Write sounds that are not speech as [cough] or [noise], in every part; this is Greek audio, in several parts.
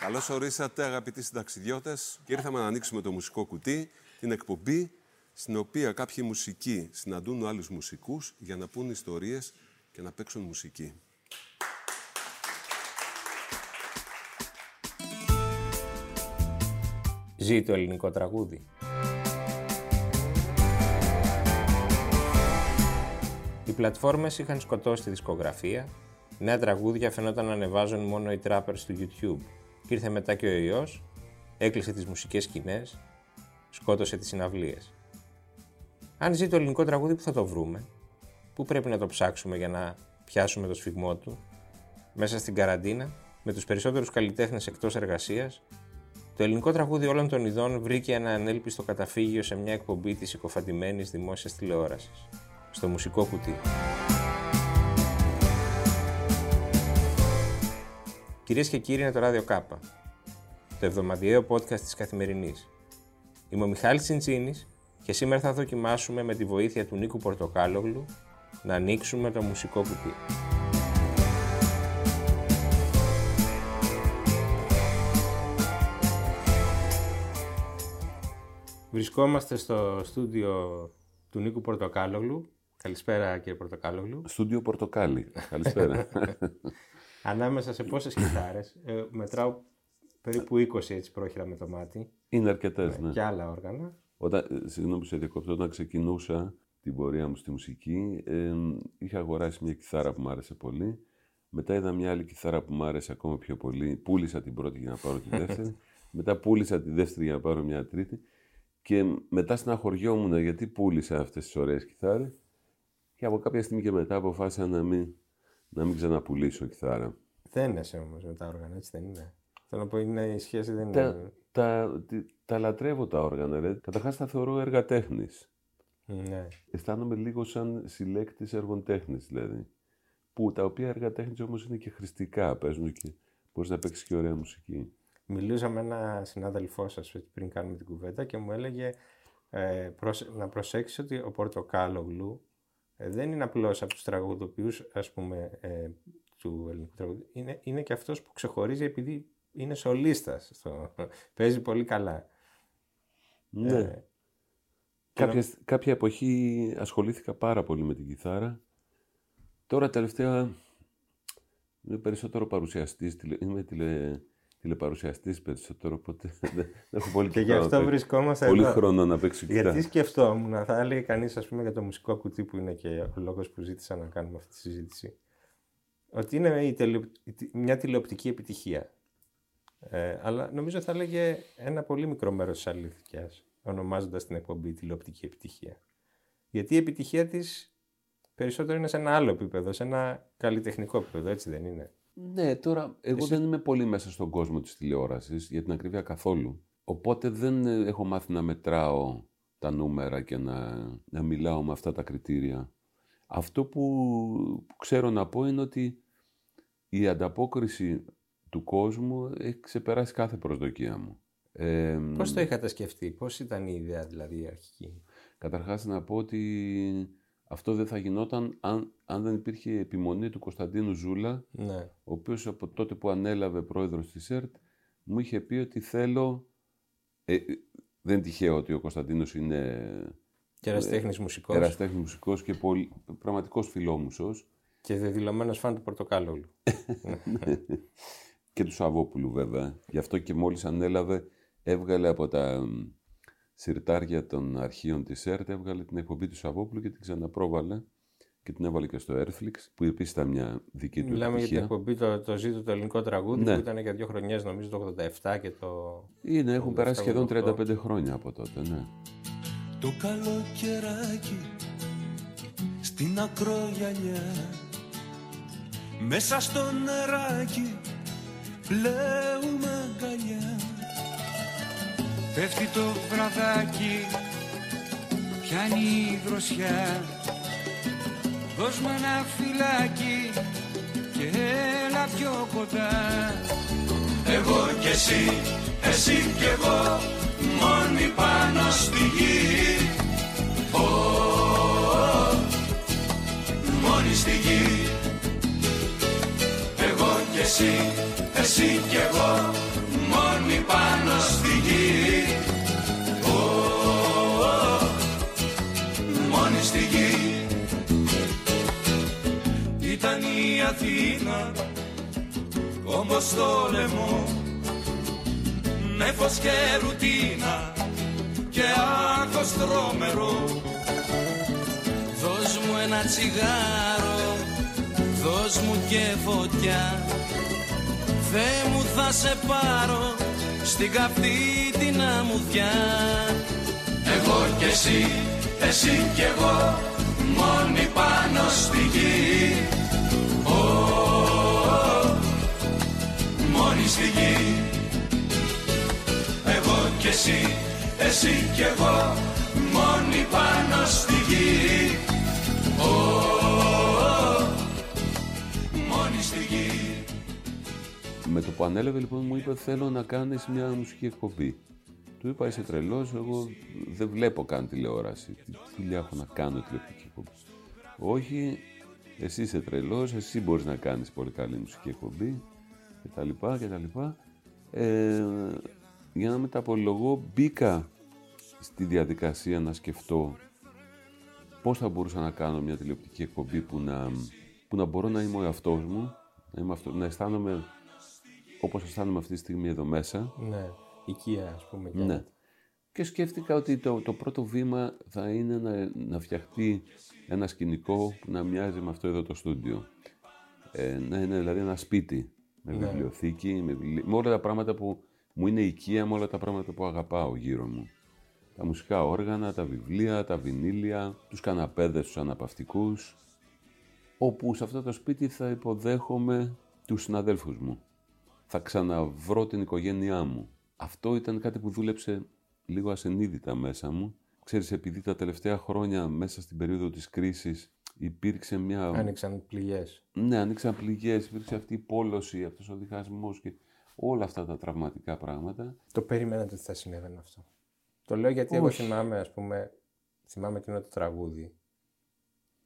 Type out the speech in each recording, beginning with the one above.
Καλώς ορίσατε αγαπητοί συνταξιδιώτες και ήρθαμε να ανοίξουμε το μουσικό κουτί, την εκπομπή στην οποία κάποιοι μουσικοί συναντούν άλλους μουσικούς για να πούν ιστορίες και να παίξουν μουσική. Ζει το ελληνικό τραγούδι. Οι πλατφόρμες είχαν σκοτώσει τη δισκογραφία, νέα τραγούδια φαινόταν να ανεβάζουν μόνο οι trappers του YouTube και ήρθε μετά και ο ιός, έκλεισε τις μουσικές σκηνές, σκότωσε τις συναυλίες. Αν ζει το ελληνικό τραγούδι, που θα το βρούμε, πού πρέπει να το ψάξουμε για να πιάσουμε το σφιγμό του, μέσα στην καραντίνα, με τους περισσότερους καλλιτέχνες εκτός εργασίας, το ελληνικό τραγούδι όλων των ειδών βρήκε ένα ανέλπιστο καταφύγιο σε μια εκπομπή της οικοφαντημένης δημόσιας τηλεόρασης, στο μουσικό κουτί. Κυρίες και κύριοι, είναι το Ράδιο Κάπα, το εβδομαδιαίο podcast της Καθημερινής. Είμαι ο Μιχάλης Τσιντσίνης και σήμερα θα δοκιμάσουμε με τη βοήθεια του Νίκου Πορτοκάλογλου να ανοίξουμε το μουσικό κουτί. Βρισκόμαστε στο στούντιο του Νίκου Πορτοκάλογλου. Καλησπέρα κύριε Πορτοκάλογλου. Στούντιο Πορτοκάλι. Καλησπέρα. [laughs] Ανάμεσα σε πόσες κιθάρες, ε, μετράω περίπου 20 έτσι πρόχειρα με το μάτι. Είναι αρκετές, ναι. Και άλλα όργανα. Όταν, ε, συγγνώμη που σε διακόπτω, όταν ξεκινούσα την πορεία μου στη μουσική, ε, είχα αγοράσει μια κιθάρα που μου άρεσε πολύ. Μετά είδα μια άλλη κιθάρα που μου άρεσε ακόμα πιο πολύ. Πούλησα την πρώτη για να πάρω τη δεύτερη. [laughs] μετά πούλησα τη δεύτερη για να πάρω μια τρίτη. Και μετά στεναχωριόμουν γιατί πούλησα αυτές τις ωραίες κιθάρες. Και από κάποια στιγμή και μετά αποφάσισα να μην, να μην ξαναπουλήσω κιθάρα. Θένεσαι όμως με τα όργανα, έτσι δεν είναι. Θέλω να πω, είναι, η σχέση δεν Τα, είναι. τα, τι- τα λατρεύω τα όργανα, ρε. Καταρχάς τα θεωρώ έργα τέχνης. Ναι. Αισθάνομαι λίγο σαν συλλέκτης έργων τέχνης, δηλαδή. Που τα οποία έργα τέχνης όμως είναι και χρηστικά, παίζουν και μπορείς να παίξεις και ωραία μουσική. Μιλούσα με ένα συνάδελφό σας πριν κάνουμε την κουβέντα και μου έλεγε ε, προσε- να προσέξεις ότι ο Πορτοκάλογλου ε, δεν είναι απλώς από τους τραγουδοποιούς, ας πούμε, ε, του ελληνικού τραγουδιού. Είναι, είναι και αυτός που ξεχωρίζει επειδή είναι σολίστας. Στο, παίζει πολύ καλά. Ναι. Ε, Κάποια, κάποια εποχή ασχολήθηκα πάρα πολύ με την κιθάρα. Τώρα τελευταία είμαι περισσότερο παρουσιαστής, τηλε, είμαι τηλε, τηλεπαρουσιαστής περισσότερο, οπότε [laughs] δεν έχω πολύ και γι' κιθάρα να αυτό παίξω. βρισκόμαστε Πολύ εδώ. χρόνο να παίξω κιθάρα. Γιατί σκεφτόμουν, θα έλεγε κανείς, ας πούμε, για το μουσικό κουτί που είναι και ο λόγος που ζήτησα να κάνουμε αυτή τη συζήτηση, ότι είναι η τελε- η τι- μια τηλεοπτική επιτυχία. Ε, αλλά νομίζω θα έλεγε ένα πολύ μικρό μέρος της αλήθειας, ονομάζοντας την εκπομπή τηλεοπτική επιτυχία. Γιατί η επιτυχία της περισσότερο είναι σε ένα άλλο επίπεδο, σε ένα καλλιτεχνικό επίπεδο, έτσι δεν είναι; Ναι, τώρα εγώ δεν είμαι πολύ μέσα στον κόσμο της τηλεόρασης, για την ακρίβεια καθόλου. Οπότε δεν ε, έχω μάθει να μετράω τα νούμερα και να, να μιλάω με αυτά τα κριτήρια. Αυτό που, που ξέρω να πω είναι ότι η ανταπόκριση του κόσμου έχει ξεπεράσει κάθε προσδοκία μου. Ε, Πώς το είχατε σκεφτεί, πώς ήταν η ιδέα δηλαδή η αρχική; Καταρχάς να πω ότι αυτό δεν θα γινόταν αν, αν δεν υπήρχε η επιμονή του Κωνσταντίνου Ζούλα, Ναι. ο οποίος από τότε που ανέλαβε πρόεδρος της ΕΡΤ μου είχε πει ότι θέλω... Ε, ε, δεν είναι τυχαίο ότι ο Κωνσταντίνος είναι Και ερασιτέχνη μουσικός εραστέχνης μουσικός και πολύ, πραγματικός φιλόμουσος και δεδηλωμένος φαν του Πορτοκάλογλου. [laughs] και του Σαββόπουλου βέβαια. Γι' αυτό και μόλις ανέλαβε έβγαλε από τα μ, συρτάρια των αρχείων της ΕΡΤ έβγαλε την εκπομπή του Σαββόπουλου και την ξαναπρόβαλε και την έβαλε και στο Airflix που επίσης ήταν μια δική του Μιλάμε για την επιτυχία. εκπομπή το, το ζήτο το ελληνικό τραγούδι Ναι. που ήταν για δύο χρονιές νομίζω το 87 και το... Είναι, έχουν περάσει σχεδόν 88. 35 χρόνια από τότε, ναι. Το καλοκαιράκι στην ακρογιαλιά Μέσα στο νεράκι πλέουμε αγκαλιά Πέφτει το βραδάκι, πιάνει η δροσιά. Δώσ' μου ένα φυλάκι και έλα πιο κοντά. Εγώ και εσύ, εσύ κι εγώ Μόνοι πάνω στη γη. Ω, Μόνοι στη γη. Εγώ και εσύ, εσύ κι εγώ Αθήνα όμως το λαιμό με φως και ρουτίνα και άγχος τρόμερο Δώσ' μου ένα τσιγάρο, δώσ' μου και φωτιά. Θεέ μου θα σε πάρω στην καυτή την αμμουδιά. Εγώ κι εσύ, εσύ κι εγώ μόνοι πάνω στη γη στη γη Εγώ κι εσύ, εσύ κι εγώ μόνοι πάνω στη γη Ω, μόνοι στη γη Με το που ανέλαβε λοιπόν μου είπε θέλω να κάνεις μια μουσική εκπομπή. Του είπα είσαι τρελός, εγώ δεν βλέπω καν τηλεόραση. Τι δουλειά έχω να κάνω τηλεοπτική εκπομπή. Όχι, εσύ είσαι τρελός, εσύ μπορείς να κάνεις πολύ καλή μουσική εκπομπή και τα λοιπά και τα λοιπά. Ε, για να μεταπολογώ μπήκα στη διαδικασία να σκεφτώ πώς θα μπορούσα να κάνω μια τηλεοπτική εκπομπή που να, που να μπορώ να είμαι ο εαυτός μου, να, είμαι αυτό, να αισθάνομαι όπως αισθάνομαι αυτή τη στιγμή εδώ μέσα. Ναι, οικία ας πούμε. Και Ναι. Και σκέφτηκα ότι το, το πρώτο βήμα θα είναι να, να φτιαχτεί ένα σκηνικό που να μοιάζει με αυτό εδώ το στούντιο. Ε, να είναι δηλαδή ένα σπίτι με Ναι. βιβλιοθήκη, με, βιβλί- με όλα τα πράγματα που μου είναι οικία, με όλα τα πράγματα που αγαπάω γύρω μου. Τα μουσικά όργανα, τα βιβλία, τα βινίλια, τους καναπέδες, τους αναπαυτικούς, όπου σε αυτό το σπίτι θα υποδέχομαι τους συναδέλφους μου. Θα ξαναβρω την οικογένειά μου. Αυτό ήταν κάτι που δούλεψε λίγο ασενίδητα μέσα μου. Ξέρεις, επειδή τα τελευταία χρόνια μέσα στην περίοδο της κρίσης υπήρξε μια... Άνοιξαν πληγές. Ναι, ανοίξαν πληγές, υπήρξε αυτή η πόλωση, αυτός ο διχασμός και όλα αυτά τα τραυματικά πράγματα. Το περίμενατε ότι θα συνέβαινε αυτό. Το λέω γιατί εγώ Όχι. θυμάμαι, ας πούμε, θυμάμαι εκείνο το τραγούδι.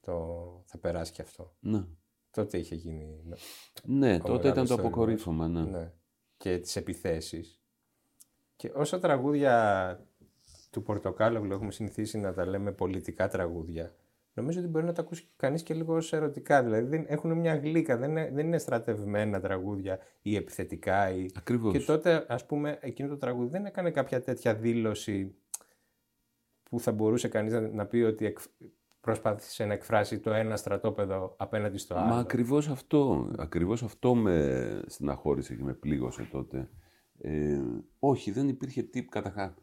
Το θα περάσει και αυτό. Ναι, Τότε είχε γίνει. ναι Ο τότε ήταν μεγάλος το θόρυβος. αποκορύφωμα, ναι. Ναι. Και τις επιθέσεις. Και όσα τραγούδια του Πορτοκάλογλου έχουμε συνηθίσει να τα λέμε πολιτικά τραγούδια, νομίζω ότι μπορεί να τα ακούσει κανείς και λίγο ως ερωτικά. Δηλαδή δεν, έχουν μια γλύκα, δεν είναι, δεν είναι στρατευμένα τραγούδια ή επιθετικά. Ή... Ακριβώς. Και τότε, ας πούμε, εκείνο το τραγούδι δεν έκανε κάποια τέτοια δήλωση που θα μπορούσε κανείς να, να πει ότι εκ, προσπάθησε να εκφράσει το ένα στρατόπεδο απέναντι στο άλλο. Μα ακριβώς αυτό, ακριβώς αυτό με στεναχώρησε και με πλήγωσε τότε. Ε, όχι, δεν υπήρχε τύπ, καταρχά,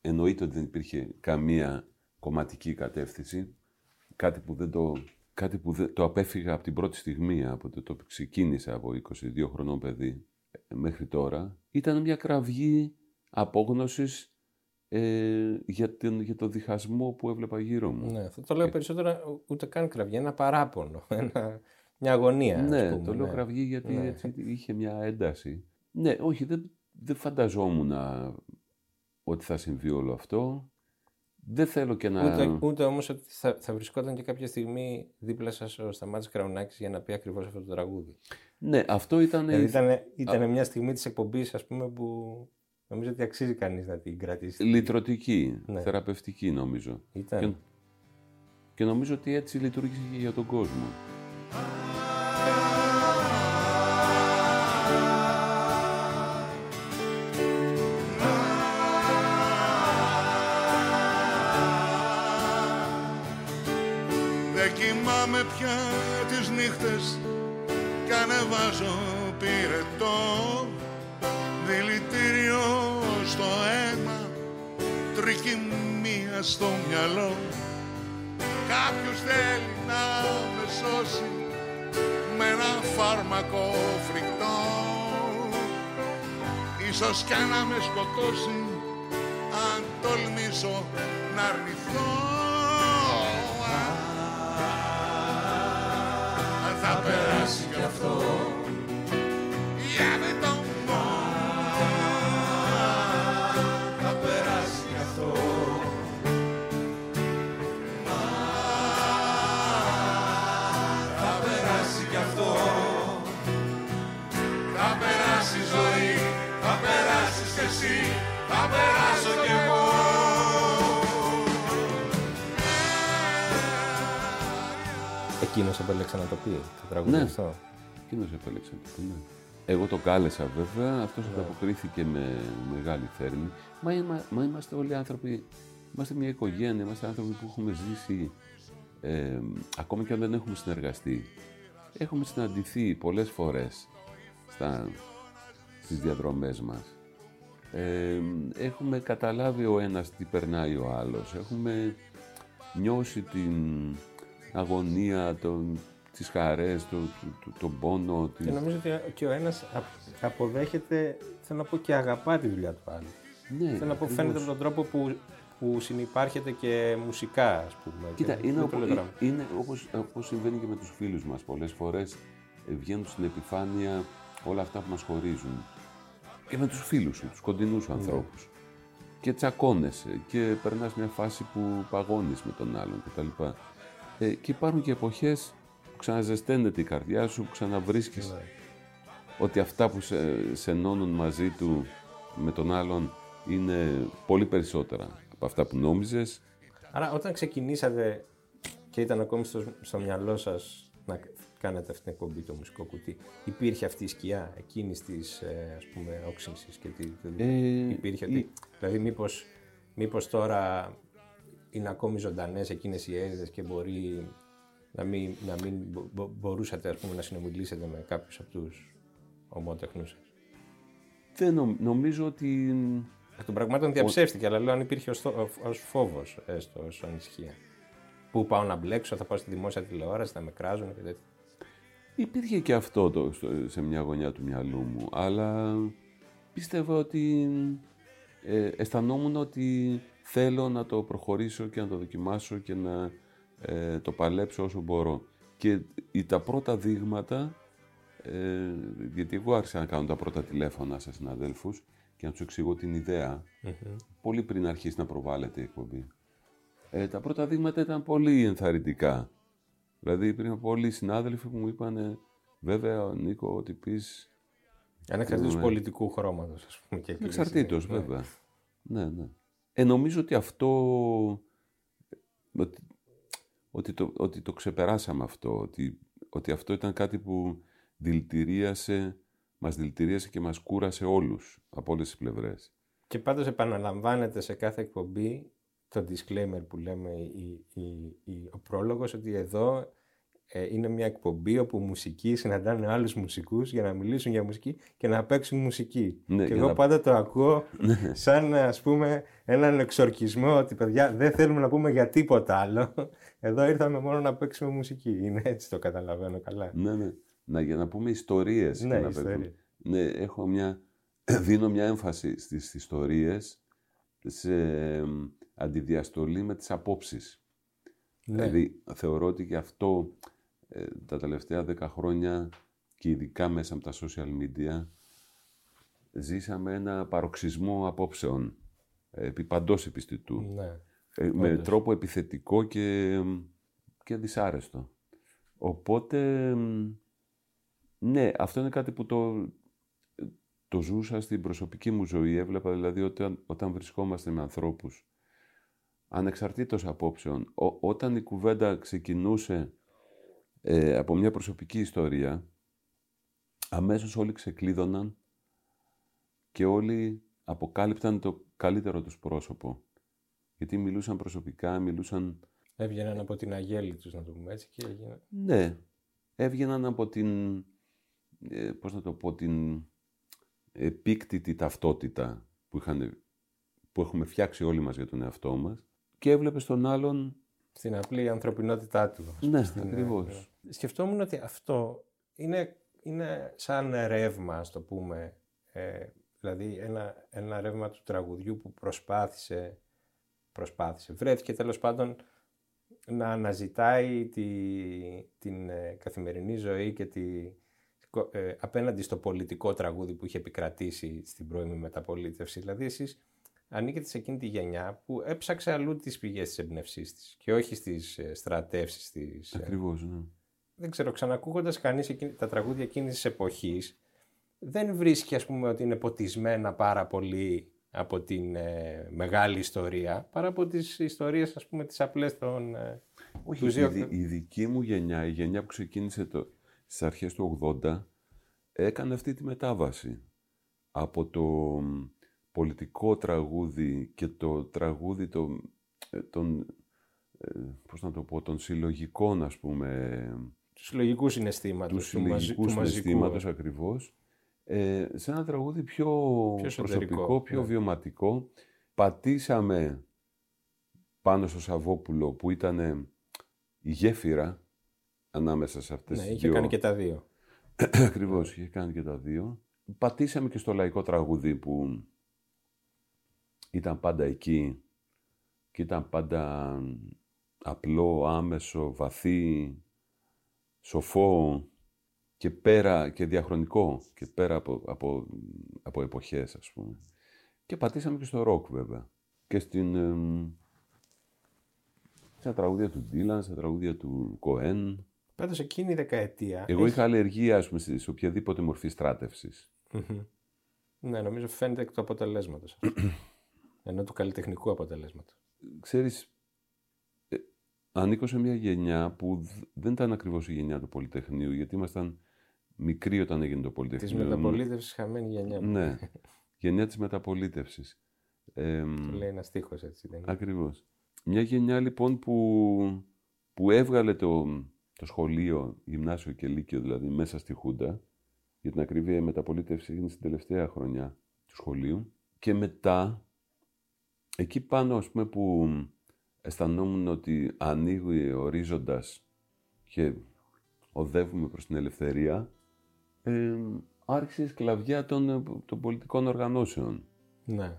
εννοείται ότι δεν υπήρχε καμία κομματική κατεύθυνση, κάτι που δεν το, κάτι που δεν, το απέφυγα από την πρώτη στιγμή, από το, το που ξεκίνησα από 22 χρονών παιδί ε, μέχρι τώρα. Ήταν μια κραυγή απόγνωσης ε, για, την, για το διχασμό που έβλεπα γύρω μου. Ναι, αυτό το λέω περισσότερο ούτε καν κραυγή, ένα παράπονο, [laughs] ένα, μια αγωνία. ας Ναι, πούμε, το λέω ναι. κραυγή γιατί Ναι. έτσι είχε μια ένταση. Ναι, όχι, δεν, δεν φανταζόμουν ότι θα συμβεί όλο αυτό. Δεν θέλω και να... Ούτε, ούτε όμως ότι θα, θα βρισκόταν και κάποια στιγμή δίπλα σας ο Σταμάτης Κραουνάκης για να πει ακριβώς αυτό το τραγούδι. Ναι, αυτό ήταν... Δηλαδή ήταν, ήταν μια στιγμή της εκπομπής ας πούμε που νομίζω ότι αξίζει κανείς να την κρατήσει. λυτρωτική, Ναι. θεραπευτική νομίζω. Ήταν. Και, και νομίζω ότι έτσι λειτουργήσε και για τον κόσμο. Κοιμάμαι πια τις νύχτες Κι ανεβάζω πυρετό. Δηλητήριο στο αίμα Τρικυμία στο μυαλό. Κάποιος θέλει να με σώσει Με ένα φάρμακο φρικτό. Ίσως κι να με σκοτώσει Αν τολμήσω να αρνηθώ θα περάσει κι αυτό. Για δεν το πω Θα περάσει κι αυτό. Θα περάσει κι αυτό. Θα περάσει η ζωή Θα περάσεις κι εσύ Θα περάσω Εκείνος επέλεξε να το πει, το τραγούδι Ναι. αυτό. Εκείνος επέλεξε να το πει, ναι. Εγώ το κάλεσα βέβαια, αυτός ανταποκρίθηκε με μεγάλη θέρμη. Μα, είμα- μα είμαστε όλοι άνθρωποι, είμαστε μια οικογένεια, είμαστε άνθρωποι που έχουμε ζήσει, ε, ακόμα και αν δεν έχουμε συνεργαστεί. Έχουμε συναντηθεί πολλές φορές στα, στις διαδρομές μας. Ε, έχουμε καταλάβει ο ένας τι περνάει ο άλλος. Έχουμε νιώσει την αγωνία, τον, τις χαρές, το, το- το- τον πόνο. Την... Και νομίζω ότι και ο ένας απ- αποδέχεται, θέλω να πω και αγαπά τη δουλειά του άλλου. Ναι, Θέλω να πω, ακριβώς. φαίνεται από τον τρόπο που, που συνυπάρχεται και μουσικά, ας πούμε. Κοίτα, Και είναι, δεν οπο- το λέω τώρα. είναι όπως, όπως συμβαίνει και με τους φίλους μας. Πολλές φορές ε, βγαίνουν στην επιφάνεια όλα αυτά που μας χωρίζουν. Και με τους φίλους σου, τους κοντινούς σου ανθρώπους. Και τσακώνεσαι και περνάς μια φάση που παγώνεις με τον άλλον κτλ. Ε, και υπάρχουν και εποχές που ξαναζεσταίνεται η καρδιά σου, που ξαναβρίσκεις ότι αυτά που σε, σε ενώνουν μαζί του με τον άλλον είναι πολύ περισσότερα από αυτά που νόμιζες. Άρα όταν ξεκινήσατε και ήταν ακόμη στο, στο μυαλό σας να κάνετε αυτή την εκπομπή το μουσικό κουτί, υπήρχε αυτή η σκιά εκείνης της ε, ας πούμε όξυνσης και τη, το- Ε, υπήρχε η- ότι, δηλαδή μήπως, μήπως τώρα είναι ακόμη ζωντανές εκείνες οι έννοιες και μπορεί να μην, να μην μπο- μπο- μπορούσατε ας πούμε, να συνομιλήσετε με κάποιους από τους ομότεχνους σας. Δεν νομ- νομίζω ότι. Εκ των πραγμάτων διαψεύστηκε, αλλά λέω αν υπήρχε ως, θο- ως φόβος, έστω ως ανησυχία. Πού πάω να μπλέξω, θα πάω στη δημόσια τηλεόραση, θα με κράζουν και τέτοια. Υπήρχε και αυτό το, στο- σε μια γωνιά του μυαλού μου, αλλά πίστευα ότι ε, αισθανόμουν ότι θέλω να το προχωρήσω και να το δοκιμάσω και να ε, το παλέψω όσο μπορώ. Και οι- τα πρώτα δείγματα, ε, γιατί εγώ άρχισα να κάνω τα πρώτα τηλέφωνα σε συναδέλφους και να τους εξηγώ την ιδεα πολύ πριν αρχίσει να προβάλλεται η εκπομπή. Ε, τα πρώτα δείγματα ήταν πολύ ενθαρρυντικά. Δηλαδή υπήρχαν πολλοί συνάδελφοι που μου είπαν βέβαια Νίκο ότι πεις Ανεξαρτήτως Ναι. πολιτικού χρώματος, ας πούμε. Και εκείνη τη εξαρτήτως στιγμή. βέβαια. Ναι, ναι. Ε, νομίζω ότι αυτό ότι, ότι, το, ότι το ξεπεράσαμε αυτό, ότι, ότι αυτό ήταν κάτι που δηλητηρίασε, μας δηλητηρίασε και μας κούρασε όλους από όλες τις πλευρές. Και πάντως επαναλαμβάνεται σε κάθε εκπομπή το disclaimer που λέμε, η, η, η- ο πρόλογος, ότι εδώ ε, είναι μια εκπομπή όπου μουσικοί συναντάνε άλλους μουσικούς για να μιλήσουν για μουσική και να παίξουν μουσική. Ναι, και για εγώ να- πάντα το ακούω σαν ας πούμε έναν εξορκισμό ότι παιδιά δεν θέλουμε να πούμε για τίποτα άλλο. Εδώ ήρθαμε μόνο να παίξουμε μουσική. Είναι έτσι το καταλαβαίνω καλά. Ναι, ναι. Να, για να πούμε ιστορίες. Ναι, και να ιστορίες. παίξουμε. Ναι, έχω μια, [clears throat] δίνω μια έμφαση στις ιστορίες σε εμ, αντιδιαστολή με τις απόψεις. Ναι. Δηλαδή, θεωρώ ότι και αυτό ε, τα τελευταία δέκα χρόνια και ειδικά μέσα από τα social media ζήσαμε ένα παροξισμό απόψεων ε, επί παντός επιστητού. ναι. Ε, με Όντως. τρόπο επιθετικό και, και δυσάρεστο. Οπότε, μ, ναι, αυτό είναι κάτι που το, το ζούσα στην προσωπική μου ζωή. Έβλεπα δηλαδή όταν, όταν βρισκόμαστε με ανθρώπους, ανεξαρτήτως απόψεων, ό- όταν η κουβέντα ξεκινούσε ε, από μια προσωπική ιστορία, αμέσως όλοι ξεκλείδωναν και όλοι αποκάλυπταν το καλύτερο τους πρόσωπο. Γιατί μιλούσαν προσωπικά, μιλούσαν... Έβγαιναν από την αγέλη τους, να το πούμε έτσι, και έγιναν... Ναι, έβγαιναν από την... Ε, πώς να το πω, την επίκτητη ταυτότητα που, είχαν, που έχουμε φτιάξει όλοι μας για τον εαυτό μας και έβλεπες τον άλλον... στην απλή ανθρωπινότητά του. ας πούμε, Ναι, στην- ακριβώς. ε, Σκεφτόμουν ότι αυτό είναι, είναι σαν ρεύμα, ας το πούμε. Ε, δηλαδή ένα, ένα ρεύμα του τραγουδιού που προσπάθησε, προσπάθησε, βρέθηκε τέλος πάντων να αναζητάει τη, την ε, καθημερινή ζωή και τη, ε, απέναντι στο πολιτικό τραγούδι που είχε επικρατήσει στην πρώιμη μεταπολίτευση. Δηλαδή εσείς ανήκετε σε εκείνη τη γενιά που έψαξε αλλού τις πηγές της εμπνευσής της και όχι στις ε, στρατεύσεις της. ε, Ακριβώς, ναι. Δεν ξέρω, ξανακούγοντας κανείς εκείνη, τα τραγούδια εκείνης της εποχής, δεν βρίσκει ας πούμε ότι είναι ποτισμένα πάρα πολύ από την ε, μεγάλη ιστορία, παρά από τις ιστορίες ας πούμε τις απλές των... ε, Όχι, Τους η, δύο- δι- η δική μου γενιά, η γενιά που ξεκίνησε το, στις αρχές του 80, έκανε αυτή τη μετάβαση από το μ, πολιτικό τραγούδι και το τραγούδι το, ε, των, ε, πώς να το πω, των συλλογικών, ας πούμε, Του συλλογικού συναισθήματος. τους συλλογικού συναισθήματος ακριβώς, ε, σε ένα τραγούδι πιο, Πιο εσωτερικό, προσωπικό, πιο ναι. βιωματικό. Πατήσαμε πάνω στο Σαββόπουλο που ήταν η γέφυρα ανάμεσα σε αυτές Ναι, τις είχε δύο... κάνει και τα δύο. [clears throat] Ακριβώς, είχε κάνει και τα δύο. Πατήσαμε και στο λαϊκό τραγούδι που ήταν πάντα εκεί και ήταν πάντα απλό, άμεσο, βαθύ, σοφό και πέρα και διαχρονικό και πέρα από, από, από εποχές ας πούμε. Και πατήσαμε και στο ροκ βέβαια. Και στην, εμ, στα τραγούδια του Ντίλαν, στα τραγούδια του Κοέν. Πάντως εκείνη η δεκαετία. Εγώ είχα αλλεργία ας πούμε, σε σε οποιαδήποτε μορφή στράτευσης. Μμμ. Ναι, νομίζω φαίνεται εκ του αποτελέσματος. [clears throat] Ενώ του καλλιτεχνικού αποτελέσματος. ξέρεις, ε, ανήκω σε μια γενιά που δ- δεν ήταν ακριβώς η γενιά του Πολυτεχνείου, γιατί ήμασταν μικροί όταν έγινε το Της Πολυτεχνείο. μεταπολίτευσης χαμένη γενιά. μου. Ναι, γενιά της μεταπολίτευσης. Ε, Το λέει ένας στίχος έτσι. Δεν είναι. ακριβώς. Μια γενιά λοιπόν που, που έβγαλε το, το σχολείο, γυμνάσιο και λύκειο δηλαδή, μέσα στη Χούντα, για την ακρίβεια η μεταπολίτευση έγινε στην τελευταία χρονιά του σχολείου, και μετά, εκεί πάνω ας πούμε που αισθανόμουν ότι ανοίγει ο ορίζοντας και οδεύουμε προς την ελευθερία, ε, άρχισε η σκλαβιά των, ε, των πολιτικών οργανώσεων Ναι.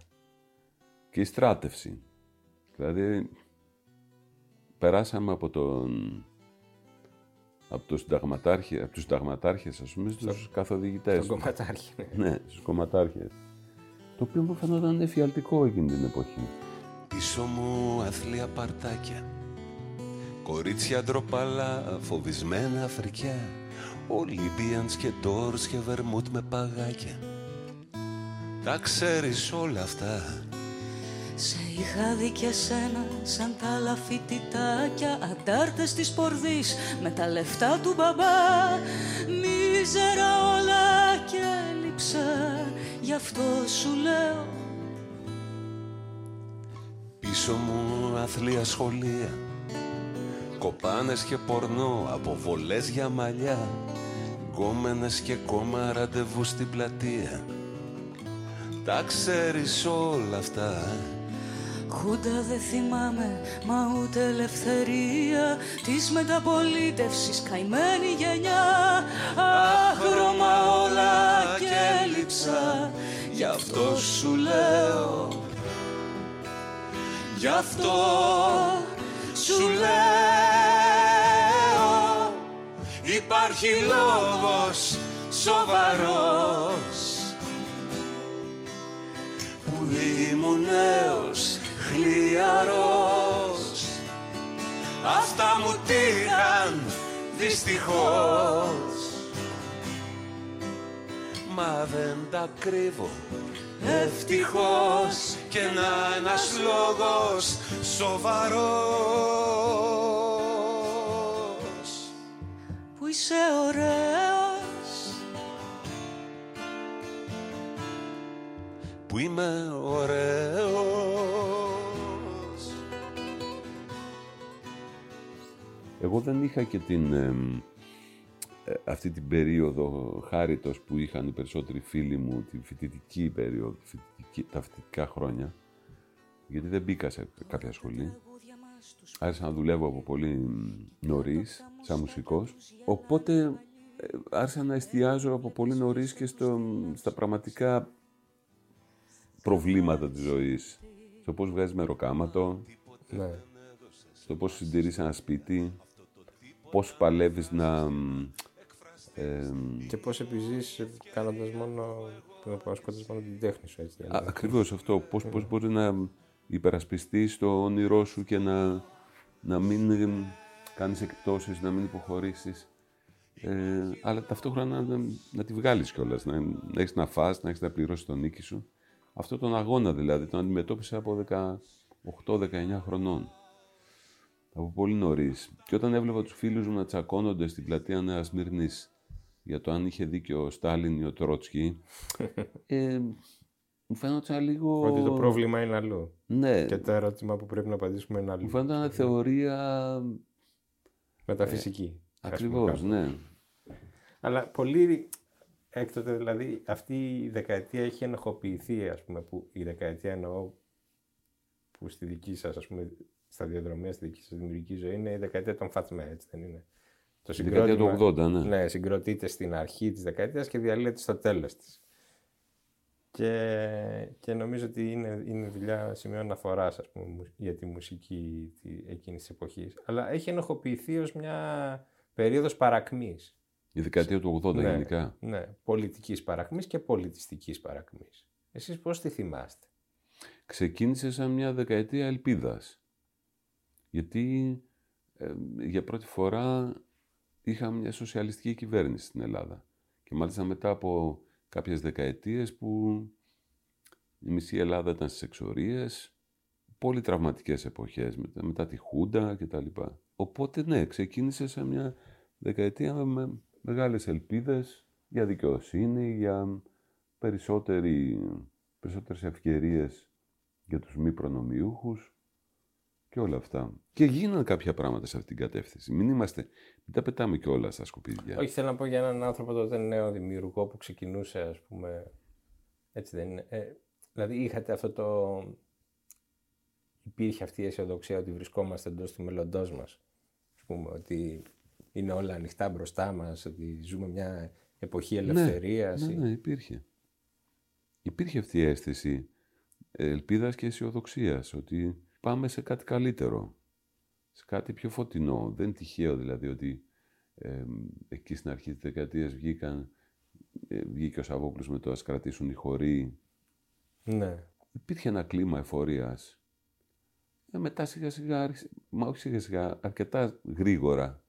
και η στράτευση. Δηλαδή, περάσαμε από τον από, το συνταγματάρχη, από τους συνταγματάρχες, ας πούμε, στους καθοδηγητές. Τον κομματάρχη. ναι. Ναι, στους κομματάρχες. Το οποίο μου φαινόταν εφιαλτικό εκείνη την εποχή. Πίσω μου αθλία παρτάκια Κορίτσια ντροπαλά, φοβισμένα φρικιά. Ολυμπίαντς και ντόρς και βερμούτ με παγάκια. Τα ξέρεις όλα αυτά. Σε είχα δει και σένα σαν τα άλλα φοιτητάκια Αντάρτες της πορδής με τα λεφτά του μπαμπά. Μίζερα όλα και έλειψα Γι' αυτό σου λέω Πίσω μου αθλία σχολεία. Κοπάνες και πορνό, αποβολές για μαλλιά. Γκόμενες και κόμμα ραντεβού στην πλατεία. Τα ξέρεις όλα αυτά. Χούντα δεν θυμάμαι, μα ούτε ελευθερία Της μεταπολίτευσης. Καημένη γενιά Άχρωμα όλα και έλειψα Γι' αυτό σου λέω Γι' αυτό Σου λέω υπάρχει λόγος σοβαρός. Που ήμουν νέος χλιαρός Αυτά μου τύχαν δυστυχώς. Μα δεν τα κρύβω ευτυχώς και να ένας λόγος σοβαρός. Που είσαι ωραίος. Που είμαι ωραίος. Εγώ δεν είχα και την, εμ, ε, αυτή την περίοδο χάριτος που είχαν οι περισσότεροι φίλοι μου, τη φοιτητική περίοδο, τη φοιτητική- τα φοιτητικά χρόνια, γιατί δεν μπήκα σε κάποια σχολή. Άρχισα να δουλεύω από πολύ νωρίς, σαν μουσικός. Οπότε ε, άρχισα να εστιάζω από πολύ νωρίς και στο, στα πραγματικά προβλήματα της ζωής. Στο πώς βγάζεις μεροκάματο, ναι. στο πώς συντηρείς ένα σπίτι, πώς παλεύεις να... μ, ε, Και πώς επιζήσεις κάνοντας μόνο. ασκώντα μόνο την τέχνη σου, έτσι. δεν α, είναι. ακριβώς αυτό, πώς, πώς μπορεί να υπερασπιστείς το όνειρό σου και να, να μην ε, κάνεις εκπτώσεις, να μην υποχωρήσεις. Ε, αλλά ταυτόχρονα να, να τη βγάλεις κιόλας, να, να έχεις να φας, να έχεις να πληρώσεις τον νίκη σου. Αυτό τον αγώνα δηλαδή, τον αντιμετώπισα από 18-19 χρονών. από πολύ νωρίς. Και όταν έβλεπα τους φίλους μου να τσακώνονται στην πλατεία Νέας Μύρνη για το αν είχε δίκιο ο Στάλιν ή ο Τρότσκι, ε, μου φαίνονταν λίγο. Ότι το πρόβλημα είναι αλλού. Ναι, Και το ερώτημα που πρέπει να απαντήσουμε είναι μου αλλού. φαίνονταν θεωρία. Μεταφυσική. ας πούμε, Ακριβώς, κάπου. ναι. Αλλά πολύ έκτοτε, δηλαδή, αυτή η δεκαετία έχει ενοχοποιηθεί, ας πούμε, που η δεκαετία εννοώ που στη δική σας, ας πούμε, στα διαδρομία, στη δική σας δημιουργική ζωή, είναι η δεκαετία των Φατσμέ, έτσι δεν είναι; Το Στη δεκαετία του συγκρότημα- 80, ναι. Ναι, συγκροτείται στην αρχή της δεκαετίας και διαλύεται στο τέλος της. Και, και νομίζω ότι είναι, είναι δουλειά σημείο αναφοράς ας πούμε, μου- για τη μουσική τη, εκείνης της εποχής. Αλλά έχει ενοχοποιηθεί ως μια περίοδος παρακμής. Η δεκαετία του 80 Ναι, γενικά. Ναι, πολιτικής παρακμής και πολιτιστικής παρακμής. Εσείς πώς τη θυμάστε; Ξεκίνησε σαν μια δεκαετία ελπίδας. Γιατί ε, για πρώτη φορά είχαμε μια σοσιαλιστική κυβέρνηση στην Ελλάδα. Και μάλιστα μετά από κάποιες δεκαετίες που η μισή Ελλάδα ήταν στις εξορίες, πολύ τραυματικές εποχές, μετά, μετά τη Χούντα κτλ. Οπότε ναι, ξεκίνησε σαν μια δεκαετία με, με μεγάλες ελπίδες για δικαιοσύνη, για περισσότερη, περισσότερες ευκαιρίες για τους μη προνομιούχους και όλα αυτά. Και γίνανε κάποια πράγματα σε αυτήν την κατεύθυνση. Μην είμαστε, μην τα πετάμε κιόλα στα σκουπίδια. Όχι, θέλω να πω για έναν άνθρωπο τότε νέο δημιουργό που ξεκινούσε, ας πούμε, έτσι δεν είναι. Ε, δηλαδή είχατε αυτό το... Υπήρχε αυτή η αισιοδοξία ότι βρισκόμαστε εντός του μέλλοντός μας. Ας πούμε, ότι είναι όλα ανοιχτά μπροστά μας, ότι ζούμε μια εποχή ελευθερίας. Ναι, ή- ναι, υπήρχε. Υπήρχε αυτή η αίσθηση ελπίδας και αισιοδοξίας ότι πάμε σε κάτι καλύτερο, σε κάτι πιο φωτεινό. Δεν είναι τυχαίο δηλαδή ότι ε, εκεί στην αρχή της δεκαετίας βγήκαν, ε, βγήκε ο Σαββόπουλος με το «Ας κρατήσουν οι χωροί». ναι. Υπήρχε ένα κλίμα εφορίας. Ε, μετά σιγά σιγά, άρχισε, μα όχι σιγά σιγά, αρκετά γρήγορα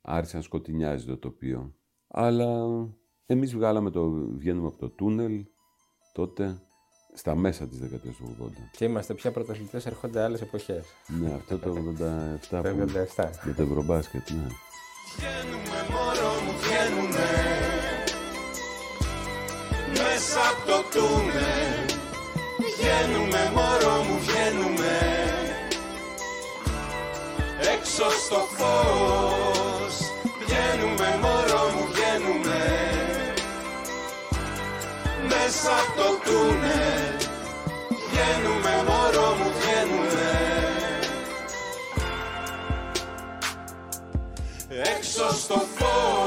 άρχισε να σκοτεινιάζει το τοπίο. Αλλά εμείς βγάλαμε το, βγαίνουμε από το τούνελ τότε στα μέσα της δεκαετίας του 80. Και είμαστε πια πρωταθλητές, έρχονται άλλες εποχές. Ναι, αυτό το 87 Το που, 87. με το Ευρωμπάσκετ, ναι. Βγαίνουμε μωρό μου βγαίνουμε Μέσα από το τούνελ Βγαίνουμε μωρό μου βγαίνουμε Έξω στο φως Βγαίνουμε μωρό μου βγαίνουμε Μέσα από το τούνελ Βγαίνουμε μωρό μου βγαίνουμε. Έξω στο φως.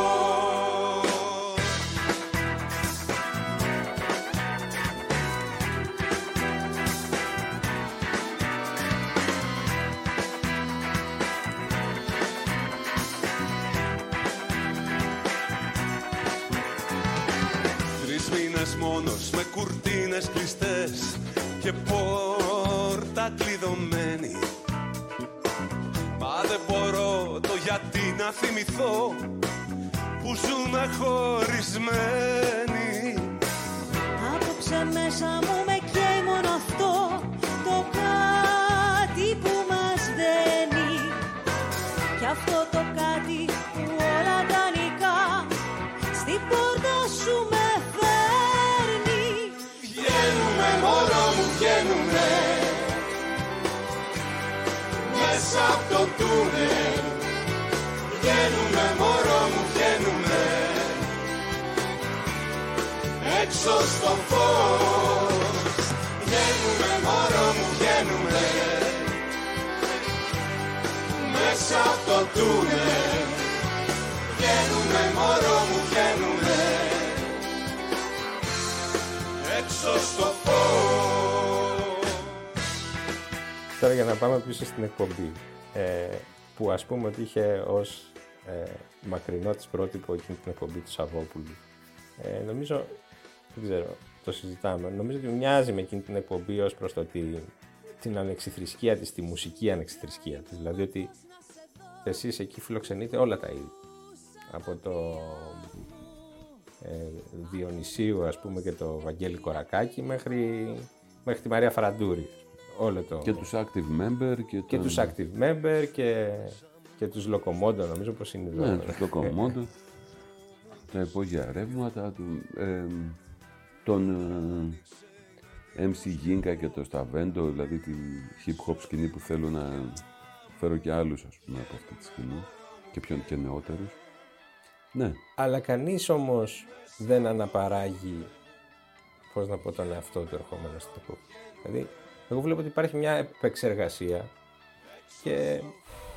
Τρεις μήνες μόνος με κουρτίνες κλειστές και πόρτα κλειδωμένη. Μα δεν μπορώ το γιατί να θυμηθώ που ζούμε χωρισμένοι Απόψε μέσα μου με καίει μόνο αυτό Το κάτι που μας δένει. Κι αυτό Μέσα από το τούνελ. Βγαίνουμε μωρό μου βγαίνουμε Έξω στο φως. Βγαίνουμε μωρό μου βγαίνουμε Μέσα από το τούνελ. Βγαίνουμε μωρό μου βγαίνουμε έξω στο φως Τώρα για να πάμε πίσω στην εκπομπή, ε, που ας πούμε ότι είχε ως ε, μακρινό της πρότυπο εκείνη την εκπομπή του Σαββόπουλου. Ε, νομίζω, δεν ξέρω, το συζητάμε, νομίζω ότι μοιάζει με εκείνη την εκπομπή ως προς το ότι την ανεξιθρησκεία της, τη μουσική ανεξιθρησκεία της. Δηλαδή ότι εσείς εκεί φιλοξενείτε όλα τα είδη. Από το ε, Διονυσίου ας πούμε και το Βαγγέλη Κορακάκη μέχρι, μέχρι τη Μαρία Φαραντούρη. Όλο το... Και τους active member και, και τον- τους active member και, και τους locomodo νομίζω πως είναι εδώ. Ναι, τους Locomodo, τα υπόγεια ρεύματα, του, ε, τον ε, MC Ginga και το Stavendo, δηλαδή την hip hop σκηνή που θέλω να φέρω και άλλους ας πούμε από αυτή τη σκηνή και πιο και νεότερους. Ναι, Αλλά κανείς όμως δεν αναπαράγει, πώς να πω τον εαυτό του ερχόμενος στην εποχή. Δηλαδή, εγώ βλέπω ότι υπάρχει μια επεξεργασία και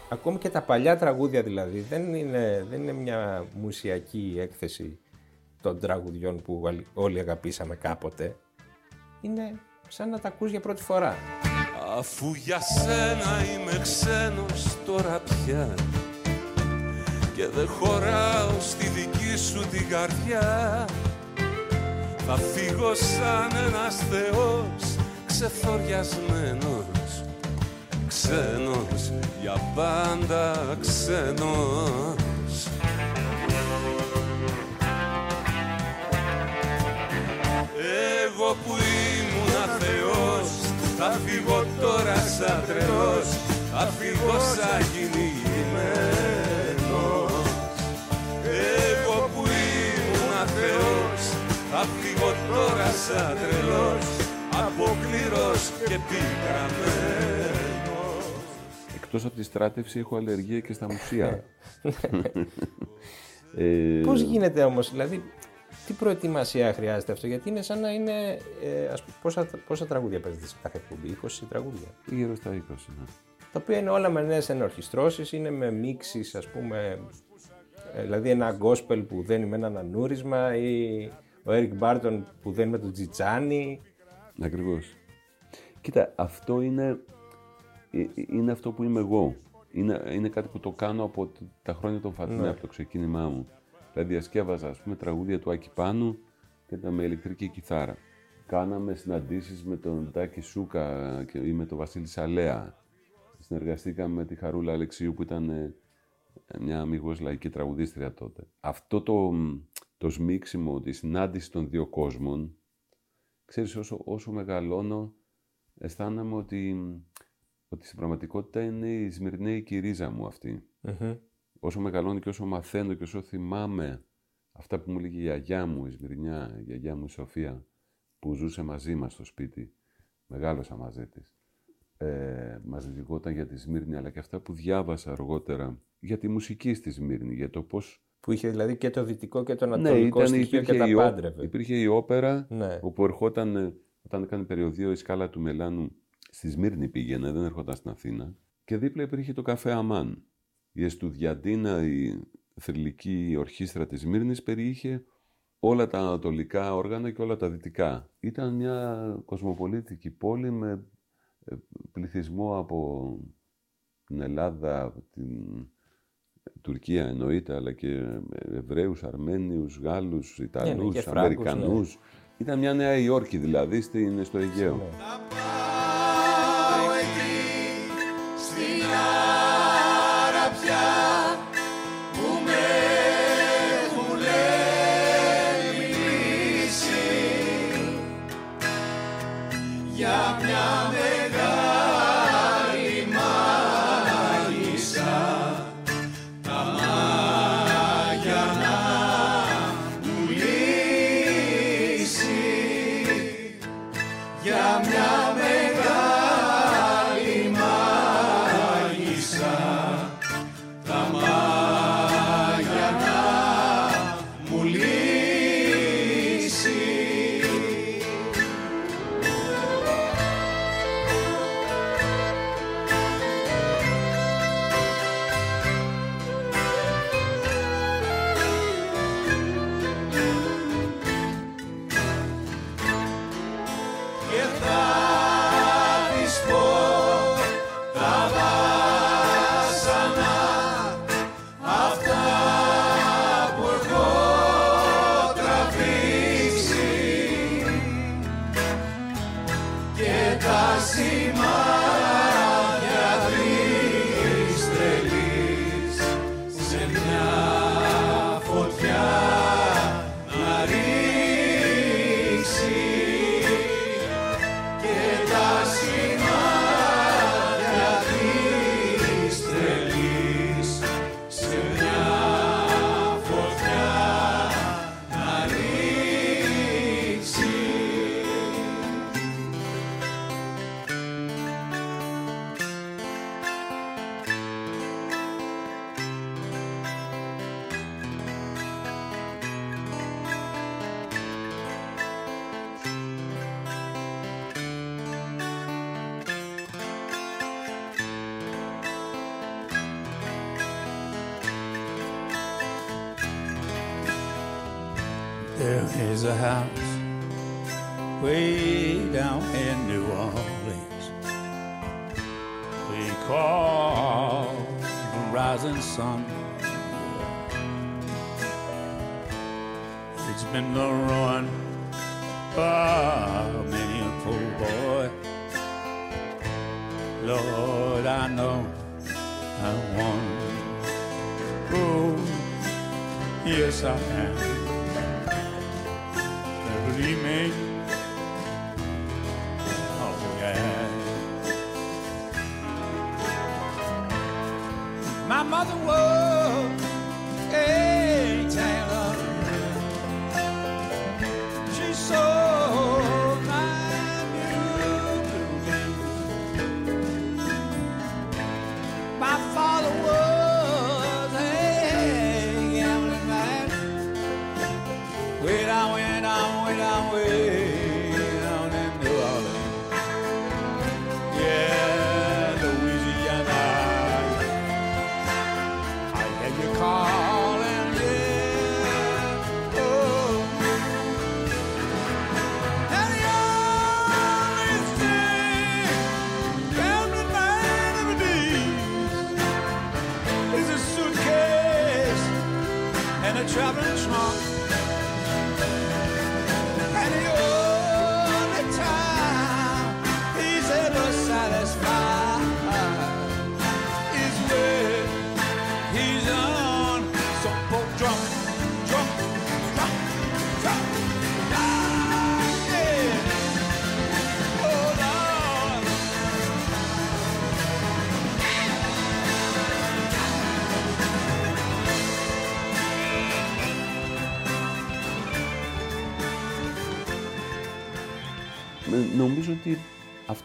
ακόμη και τα παλιά τραγούδια δηλαδή δεν είναι, δεν είναι μια μουσιακή έκθεση των τραγουδιών που όλοι- όλοι αγαπήσαμε κάποτε. Είναι σαν να τα ακούς για πρώτη φορά. Αφού για σένα είμαι ξένος τώρα πια Και δεν χωράω στη δική σου την καρδιά Θα φύγω σαν ένας θεός ξεθοριασμένος Ξένος, για πάντα ξένος. Εγώ που ήμουν θεός Θα φύγω τώρα σαν τρελός Θα φύγω σαν κυνηγημένος Εγώ που ήμουν θεός Θα φύγω τώρα σαν τρελός Αποκλήρος και πικραμένος εκτός από τη στράτευση έχω αλλεργία και στα μουσεία. ε, Πώς γίνεται όμως, δηλαδή, τι προετοιμασία χρειάζεται αυτό, γιατί είναι σαν να είναι, ε, ας πούμε, πόσα, πόσα τραγούδια παίζετε σε κάθε εκπομπή, 20 τραγούδια; Γύρω στα 20, ναι. Τα οποία είναι όλα με νέες ενορχιστρώσεις, είναι με μίξεις, ας πούμε, ε, δηλαδή ένα gospel που δένει με ένα ανούρισμα ή ο Eric Barton που δένει με τον Τζιτζάνι. Ακριβώς. Κοίτα, αυτό είναι, ε, ε, είναι αυτό που είμαι εγώ. Είναι, είναι κάτι που το κάνω από τ- τα χρόνια των Φατινέ, από το ξεκίνημά μου. Δηλαδή, διασκεύαζα, ας πούμε, τραγούδια του Άκη Πάνου και τα με ηλεκτρική κιθάρα. Κάναμε συναντήσεις με τον Τάκη Σούκα και, ή με τον Βασίλη Σαλέα. Συνεργαστήκαμε με τη Χαρούλα Αλεξίου που ήταν ε, μια αμυγός λαϊκή τραγουδίστρια τότε. Αυτό το, το σμίξιμο, τη συνάντηση των δύο κόσμων, ξέρεις, όσο, όσο μεγαλώνω, αισθάνομαι ότι, ότι στην πραγματικότητα είναι η Σμυρνέικη ρίζα μου αυτή. Όσο μεγαλώνω και όσο μαθαίνω και όσο θυμάμαι αυτά που μου έλεγε η γιαγιά μου, η Σμυρνιά, η γιαγιά μου η Σοφία, που ζούσε μαζί μας στο σπίτι, μεγάλωσα μαζί της. Ε, μας διηγόταν για τη Σμύρνη, αλλά και αυτά που διάβασα αργότερα για τη μουσική στη Σμύρνη, για το πώς Που είχε δηλαδή και το δυτικό και το ναι, ανατολικό ήταν, στοιχείο και τα η, ό- πάντρευε. υπήρχε η όπερα Ναι. όπου ερχόταν, ε, όταν έκανε περιοδίο η σκάλα του Μελάνου, στη Σμύρνη πήγαινε, δεν ερχόταν στην Αθήνα. Και δίπλα υπήρχε το καφέ Αμάν. Η Εστουδιαντίνα, η θρηλυκή ορχήστρα της Σμύρνης, περιείχε όλα τα ανατολικά όργανα και όλα τα δυτικά. Ήταν μια κοσμοπολίτικη πόλη με ε, πληθυσμό από την Ελλάδα, από την Τουρκία εννοείται, αλλά και ε, Εβραίους, Αρμένιους, Γάλλους, Ιταλούς, Ναι, και Φράγκους, Αμερικανούς. Ήταν μια Νέα Υόρκη δηλαδή στην, στο Αιγαίο. 他啊。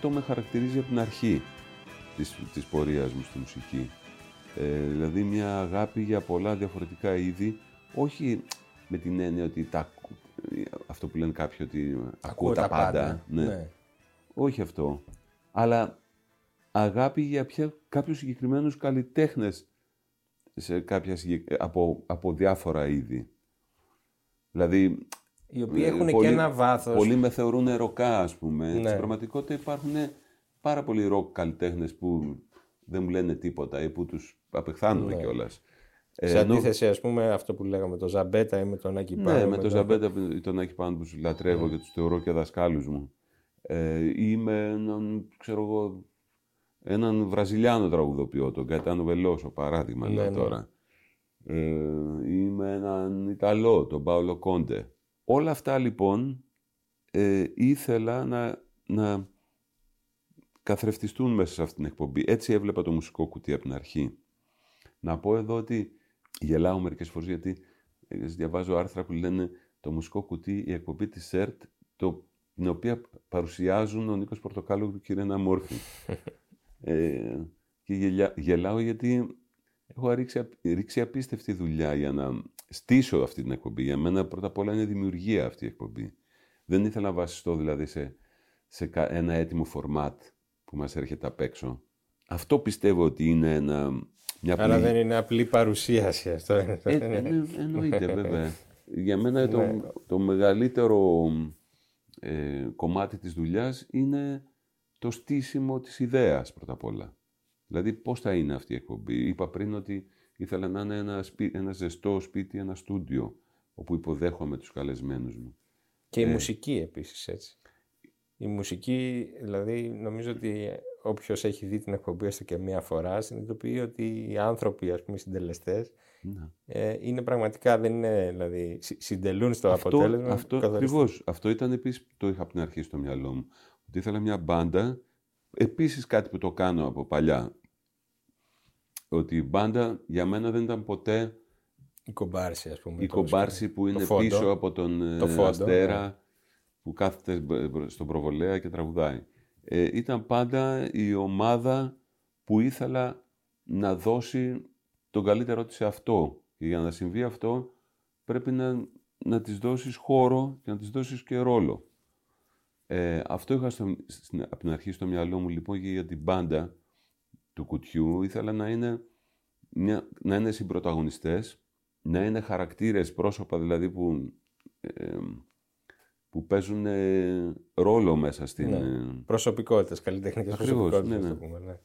Αυτό με χαρακτηρίζει από την αρχή της, της πορείας μου στη μουσική. Ε, δηλαδή μια αγάπη για πολλά διαφορετικά είδη, όχι με την έννοια ότι τα, ακού- αυτό που λένε κάποιοι ότι ακούω, τα, πάντα. Ναι. Όχι αυτό. Αλλά αγάπη για πια κάποιους συγκεκριμένους καλλιτέχνες σε κάποια, συγκεκ- από, από διάφορα είδη. Δηλαδή, Οι οποίοι ε, έχουν πολλοί- και ένα βάθος. Πολλοί με θεωρούν ροκά, ας πούμε. Ναι. Στην πραγματικότητα υπάρχουν πάρα πολλοί ροκ καλλιτέχνες που δεν μου λένε τίποτα ή που τους απεχθάνουν Ναι. κιόλας. Σε Ε, ενώ- αντίθεση, ας πούμε, αυτό που λέγαμε, το Ζαμπέτα ή με τον Άκη Πάνο. ναι, με τον Ζαμπέτα ή τον Άκη Πάνο που τους λατρεύω Ναι. και τους θεωρώ και δασκάλους μου. Ε, ή με έναν, ξέρω εγώ, έναν Βραζιλιάνο τραγουδοποιό, τον Κατάνο Βελόσο, παράδειγμα Ναι, λέω ναι. τώρα. Ε, ή με έναν Ιταλό, τον Πάολο Κόντε. Όλα αυτά λοιπόν ε, ήθελα να, να καθρεφτιστούν μέσα σε αυτήν την εκπομπή. Έτσι έβλεπα το μουσικό κουτί από την αρχή. Να πω εδώ ότι γελάω μερικές φορές γιατί ε, διαβάζω άρθρα που λένε το μουσικό κουτί, η εκπομπή της ΣΕΡΤ, το, την οποία παρουσιάζουν ο Νίκος Πορτοκάλου και η Ρένα Μόρφη. ε, και γελιά- γελάω γιατί έχω ρίξει, απ- ρίξει απίστευτη δουλειά για να στήσω αυτή την εκπομπή. Για μένα πρώτα απ' όλα είναι δημιουργία αυτή η εκπομπή. Δεν ήθελα να βασιστώ δηλαδή σε, σε κα- ένα έτοιμο φορμάτ που μας έρχεται απ' έξω. Αυτό πιστεύω ότι είναι ένα, μια Άρα πλή- δεν είναι απλή παρουσίαση αυτό. ε, ε, εννοείται [laughs] βέβαια. Για μένα Ναι. το, το μεγαλύτερο ε, κομμάτι της δουλειάς είναι το στήσιμο της ιδέας πρώτα απ' όλα. Δηλαδή πώς θα είναι αυτή η εκπομπή. Είπα πριν ότι ήθελα να είναι ένα, σπί- ένα ζεστό σπίτι, ένα στούντιο όπου υποδέχομαι τους καλεσμένους μου. Και η Ε. μουσική επίσης έτσι. Η μουσική, δηλαδή, νομίζω ότι όποιος έχει δει την εκπομπή έστω και μία φορά, συνειδητοποιεί ότι οι άνθρωποι, ας πούμε, οι συντελεστές, Ναι. ε, είναι πραγματικά, δεν είναι, δηλαδή, συ- συντελούν στο αποτέλεσμα. Αυτό καθοριστικά. ακριβώς. Αυτό ήταν επίσης που το είχα από την αρχή στο μυαλό μου. Ότι ήθελα μια μπάντα, επίσης κάτι που το κάνω από παλιά. Ότι η μπάντα για μένα δεν ήταν ποτέ Η κομπάρση, ας πούμε. η το- κομπάρση που είναι φόντο. πίσω από τον ε, Το φόντο, Αστέρα ναι. που κάθεται μπ- μπ- στον προβολέα και τραγουδάει. Ε, ήταν πάντα η ομάδα που ήθελα να δώσει τον καλύτερό της σε αυτό. Και για να συμβεί αυτό πρέπει να, να της δώσεις χώρο και να της δώσεις και ρόλο. Ε, αυτό είχα στο, στην, από την αρχή στο μυαλό μου λοιπόν και για την μπάντα του κουτιού ήθελα να είναι, μια, να είναι συμπροταγωνιστές, να είναι χαρακτήρες, πρόσωπα δηλαδή που ε, που παίζουν ε, ρόλο μέσα στην... Ναι. ε, Προσωπικότητες, καλλιτεχνικές Ακριβώς, προσωπικότητες, ναι, ναι, ναι. το πούμε, ναι.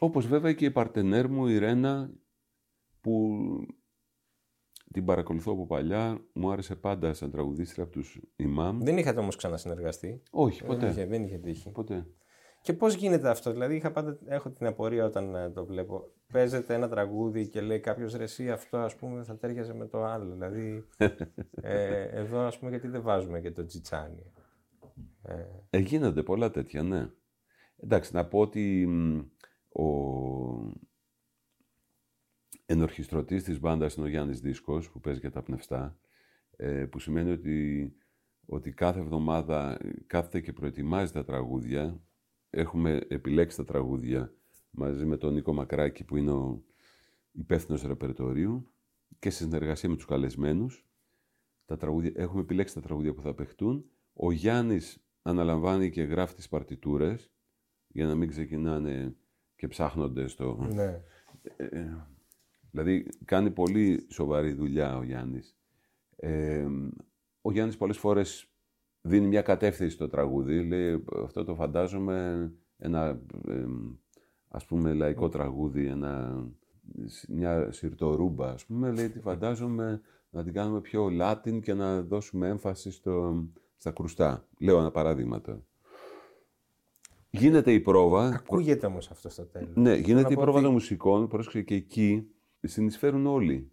Όπως βέβαια και η παρτενέρ μου, η Ρένα, που την παρακολουθώ από παλιά, μου άρεσε πάντα σαν τραγουδίστρια από τους Ιμάμ. Δεν είχατε όμως ξανασυνεργαστεί; Όχι, Δεν ποτέ. είχε, δεν είχε τύχει. Ποτέ. Και πώς γίνεται αυτό, δηλαδή είχα πάντα, έχω την απορία όταν ε, το βλέπω. Παίζεται ένα τραγούδι και λέει κάποιος ρε εσύ αυτό ας πούμε θα τέριαζε με το άλλο. Δηλαδή ε, εδώ ας πούμε γιατί δεν βάζουμε και το τζιτσάνι. Ε, Ε, γίνονται πολλά τέτοια, ναι. Εντάξει, να πω ότι μ, ο ενορχιστρωτής της μπάντας είναι ο Γιάννης Δίσκος, που παίζει και τα πνευστά, ε, που σημαίνει ότι, ότι κάθε εβδομάδα κάθεται και προετοιμάζει τα τραγούδια. Έχουμε επιλέξει τα τραγούδια μαζί με τον Νίκο Μακράκη, που είναι ο υπεύθυνος ρεπερτορίου και σε συνεργασία με τους καλεσμένους. Τα τραγούδια, έχουμε επιλέξει τα τραγούδια που θα παιχτούν. Ο Γιάννης αναλαμβάνει και γράφει τις παρτιτούρες για να μην ξεκινάνε και ψάχνονται στο... ναι. Ε, δηλαδή κάνει πολύ σοβαρή δουλειά ο Γιάννης. Ε, ο Γιάννης πολλές φορές δίνει μια κατεύθυνση στο τραγούδι. Λέει αυτό το φαντάζομαι ένα ε, ας πούμε λαϊκό τραγούδι, ένα, μια σιρτορούμπα ας πούμε. Λέει τι φαντάζομαι να την κάνουμε πιο Latin και να δώσουμε έμφαση στο, στα κρουστά. Λέω ένα παράδειγμα τώρα. Γίνεται η πρόβα. Ακούγεται όμως αυτό στο τέλος. Ναι, Θέλω γίνεται να η πω πρόβα ότι- των μουσικών, πρόσεξε και εκεί συνεισφέρουν όλοι.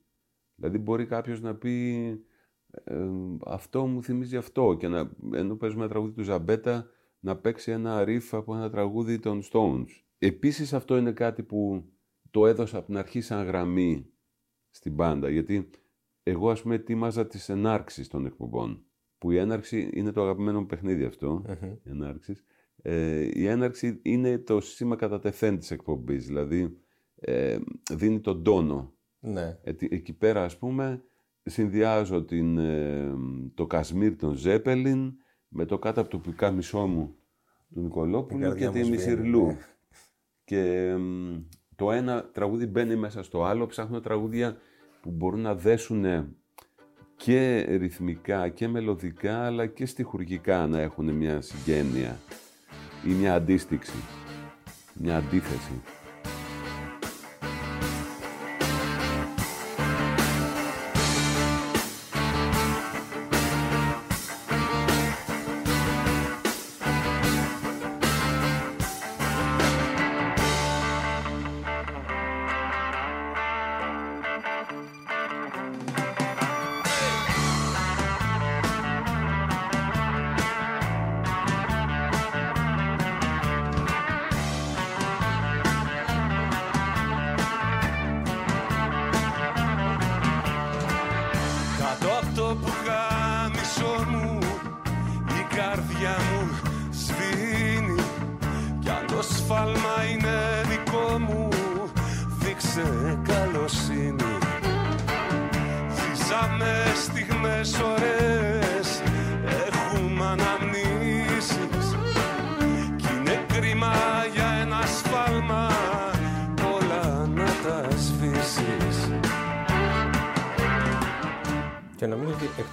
Δηλαδή μπορεί κάποιος να πει ε, αυτό μου θυμίζει αυτό και να, ενώ παίζουμε ένα τραγούδι του Ζαμπέτα να παίξει ένα ριφ από ένα τραγούδι των Stones. Επίσης αυτό είναι κάτι που το έδωσα από την αρχή σαν γραμμή στην μπάντα, γιατί εγώ ας πούμε ετοίμαζα τις ενάρξεις των εκπομπών, που η έναρξη είναι το αγαπημένο μου παιχνίδι αυτό, η έναρξης. Ε, η έναρξη είναι το σήμα κατά τεθέν της εκπομπής, δηλαδή ε, δίνει τον τόνο. Ναι. Ε, τι- εκεί πέρα, ας πούμε, συνδυάζω την, ε, το Κασμίρ των Ζέπελιν με το κάτω από το πουκάμισό μου του Η Νικολόπουλου καρδιά και μου τη σβήνει, Μισιρλού. ναι. Και εμ, το ένα τραγούδι μπαίνει μέσα στο άλλο. Ψάχνω τραγούδια που μπορούν να δέσουν και ρυθμικά και μελωδικά αλλά και στιχουργικά να έχουν μια συγγένεια ή μια αντίστοιξη, μια αντίθεση.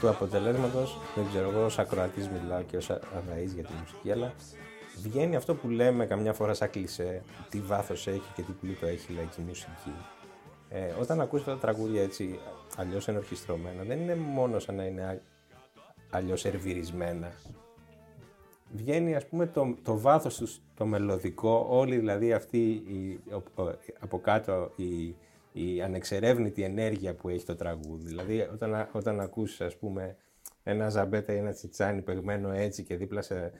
Του αποτελέσματος, δεν ξέρω εγώ, ως ακροατής μιλάω και ως αδαή για τη μουσική, αλλά βγαίνει αυτό που λέμε καμιά φορά σαν κλισέ, τι βάθος έχει και τι πλούτο έχει η λαϊκή μουσική. Ε, όταν ακούς αυτά τα τραγούδια έτσι αλλιώς ενορχιστρωμένα, δεν είναι μόνο σαν να είναι αλλιώς ερβυρισμένα. Βγαίνει ας πούμε το, το βάθος τους, το μελωδικό, όλη δηλαδή αυτή η, ο- ο- από κάτω η, η ανεξερεύνητη ενέργεια που έχει το τραγούδι. Δηλαδή όταν, α- όταν ακούσεις ας πούμε ένα ζαμπέτα ή ένα τσιτσάνι παιγμένο έτσι και δίπλα σε,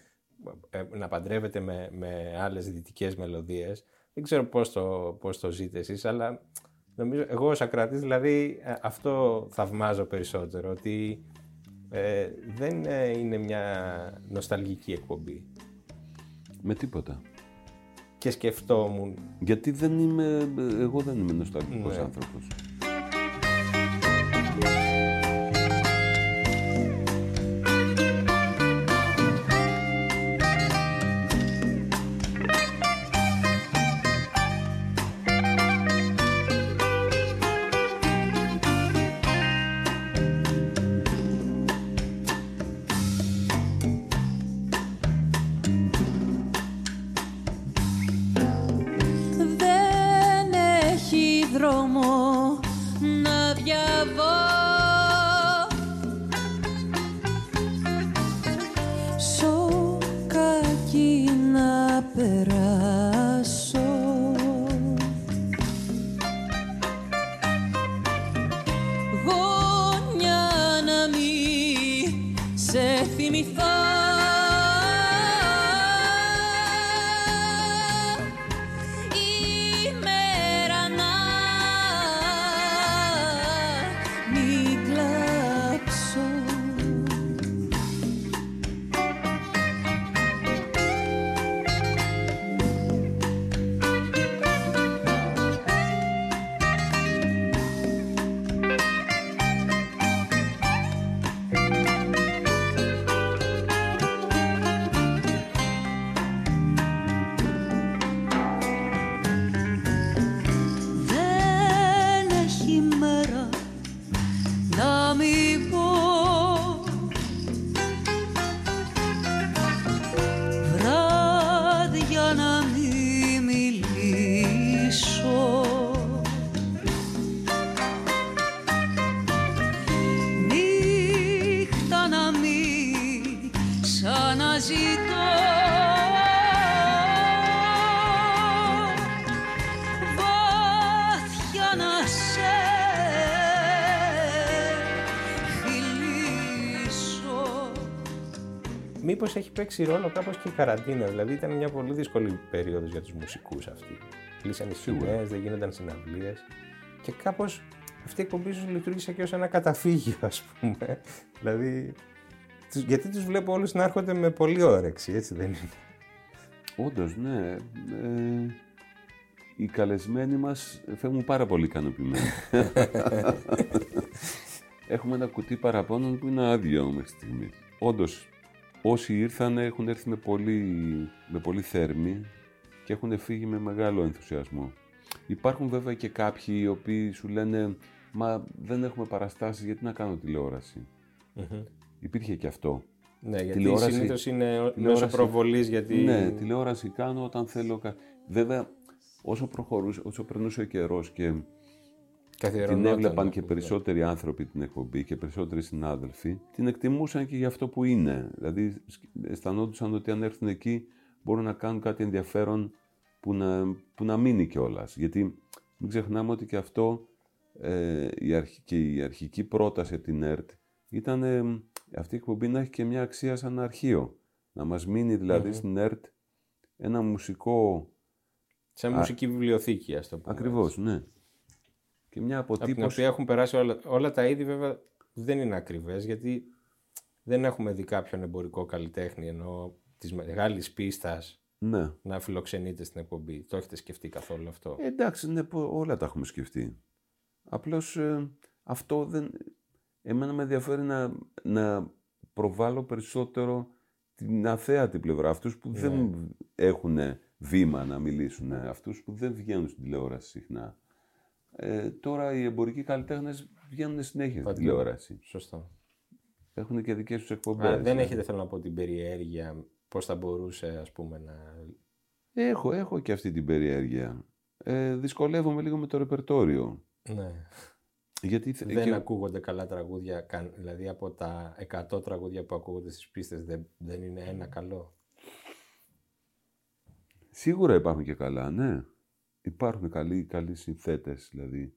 ε, να παντρεύεται με, με άλλες δυτικές μελωδίες, δεν ξέρω πώς το, πώς το ζείτε εσείς, αλλά νομίζω εγώ ως ακροατής δηλαδή ε, αυτό θαυμάζω περισσότερο, ότι ε, δεν ε, είναι μια νοσταλγική εκπομπή. Με τίποτα. Και σκεφτόμουν, Γιατί δεν είμαι, εγώ δεν είμαι νοσταλγικός Ναι. άνθρωπος. promo. Έχει παίξει ρόλο κάπως και η καραντίνα. Δηλαδή ήταν μια πολύ δύσκολη περίοδος για τους μουσικούς αυτή. Κλείσαν οι σκηνές, δεν γίνονταν συναυλίες. Και κάπως αυτή η εκπομπή σου λειτουργήσε και ως ένα καταφύγιο, ας πούμε. δηλαδή, τους- γιατί τους βλέπω όλους να έρχονται με πολύ όρεξη, έτσι δεν είναι. Όντως, ναι. Ε, οι καλεσμένοι μας φεύγουν πάρα πολύ ικανοποιημένοι. [laughs] Έχουμε ένα κουτί παραπώνων που είναι άδειο μέχρι στιγμή. Όντως, όσοι ήρθαν έχουν έρθει με πολύ, με πολύ θέρμη και έχουν φύγει με μεγάλο ενθουσιασμό. Υπάρχουν βέβαια και κάποιοι οι οποίοι σου λένε «Μα δεν έχουμε παραστάσεις, γιατί να κάνω τηλεόραση». Υπήρχε και αυτό. Ναι, γιατί Τηλεόραση- συνήθως είναι μέσω τηλεόραση- προβολής, γιατί... Ναι, τηλεόραση κάνω όταν θέλω. κα- Βέβαια, όσο προχωρούσε, όσο περνούσε ο καιρός και την καθιερωνόταν, έβλεπαν ναι, και ναι. περισσότεροι άνθρωποι την εκπομπή και περισσότεροι συνάδελφοι, την εκτιμούσαν και για αυτό που είναι. Δηλαδή, σκ- αισθανόντουσαν ότι αν έρθουν εκεί μπορούν να κάνουν κάτι ενδιαφέρον που να, που να μείνει κιόλας. Γιατί μην ξεχνάμε ότι και αυτό ε, η αρχ- και η αρχική πρόταση από την ΕΡΤ ήταν ε, αυτή η εκπομπή να έχει και μια αξία σαν αρχείο. Να μας μείνει δηλαδή στην ΕΡΤ ένα μουσικό... Σαν μουσική βιβλιοθήκη, ας το πούμε. Ακριβώς, ναι. Και μια Από την αποτύπωση... οποία έχουν περάσει όλα, όλα τα είδη, βέβαια δεν είναι ακριβές, γιατί δεν έχουμε δει κάποιον εμπορικό καλλιτέχνη ενώ της μεγάλης πίστας Ναι. να φιλοξενείτε στην εκπομπή. Το έχετε σκεφτεί καθόλου αυτό; Ε, εντάξει, ναι, πο- όλα τα έχουμε σκεφτεί. Απλώς ε, αυτό δεν... Εμένα με ενδιαφέρει να, να προβάλλω περισσότερο την αθέατη πλευρά. Αυτούς που δεν έχουν βήμα να μιλήσουν. Αυτούς που δεν βγαίνουν στην τηλεόραση συχνά. Ε, τώρα οι εμπορικοί καλλιτέχνες βγαίνουν συνέχεια στην τηλεόραση. Σωστό. Έχουν και δικές τους εκπομπές. Α, δεν ε. έχετε, θέλω να πω, την περιέργεια πώς θα μπορούσε, ας πούμε, να... Έχω, έχω και αυτή την περιέργεια. Ε, δυσκολεύομαι λίγο με το ρεπερτόριο. Ναι. Γιατί θε- Δεν και- ακούγονται καλά τραγούδια, καν- δηλαδή από τα 100 τραγούδια που ακούγονται στις πίστες δεν, δεν είναι ένα καλό; Σίγουρα υπάρχουν και καλά, ναι. Υπάρχουν καλοί, καλοί συνθέτες, δηλαδή,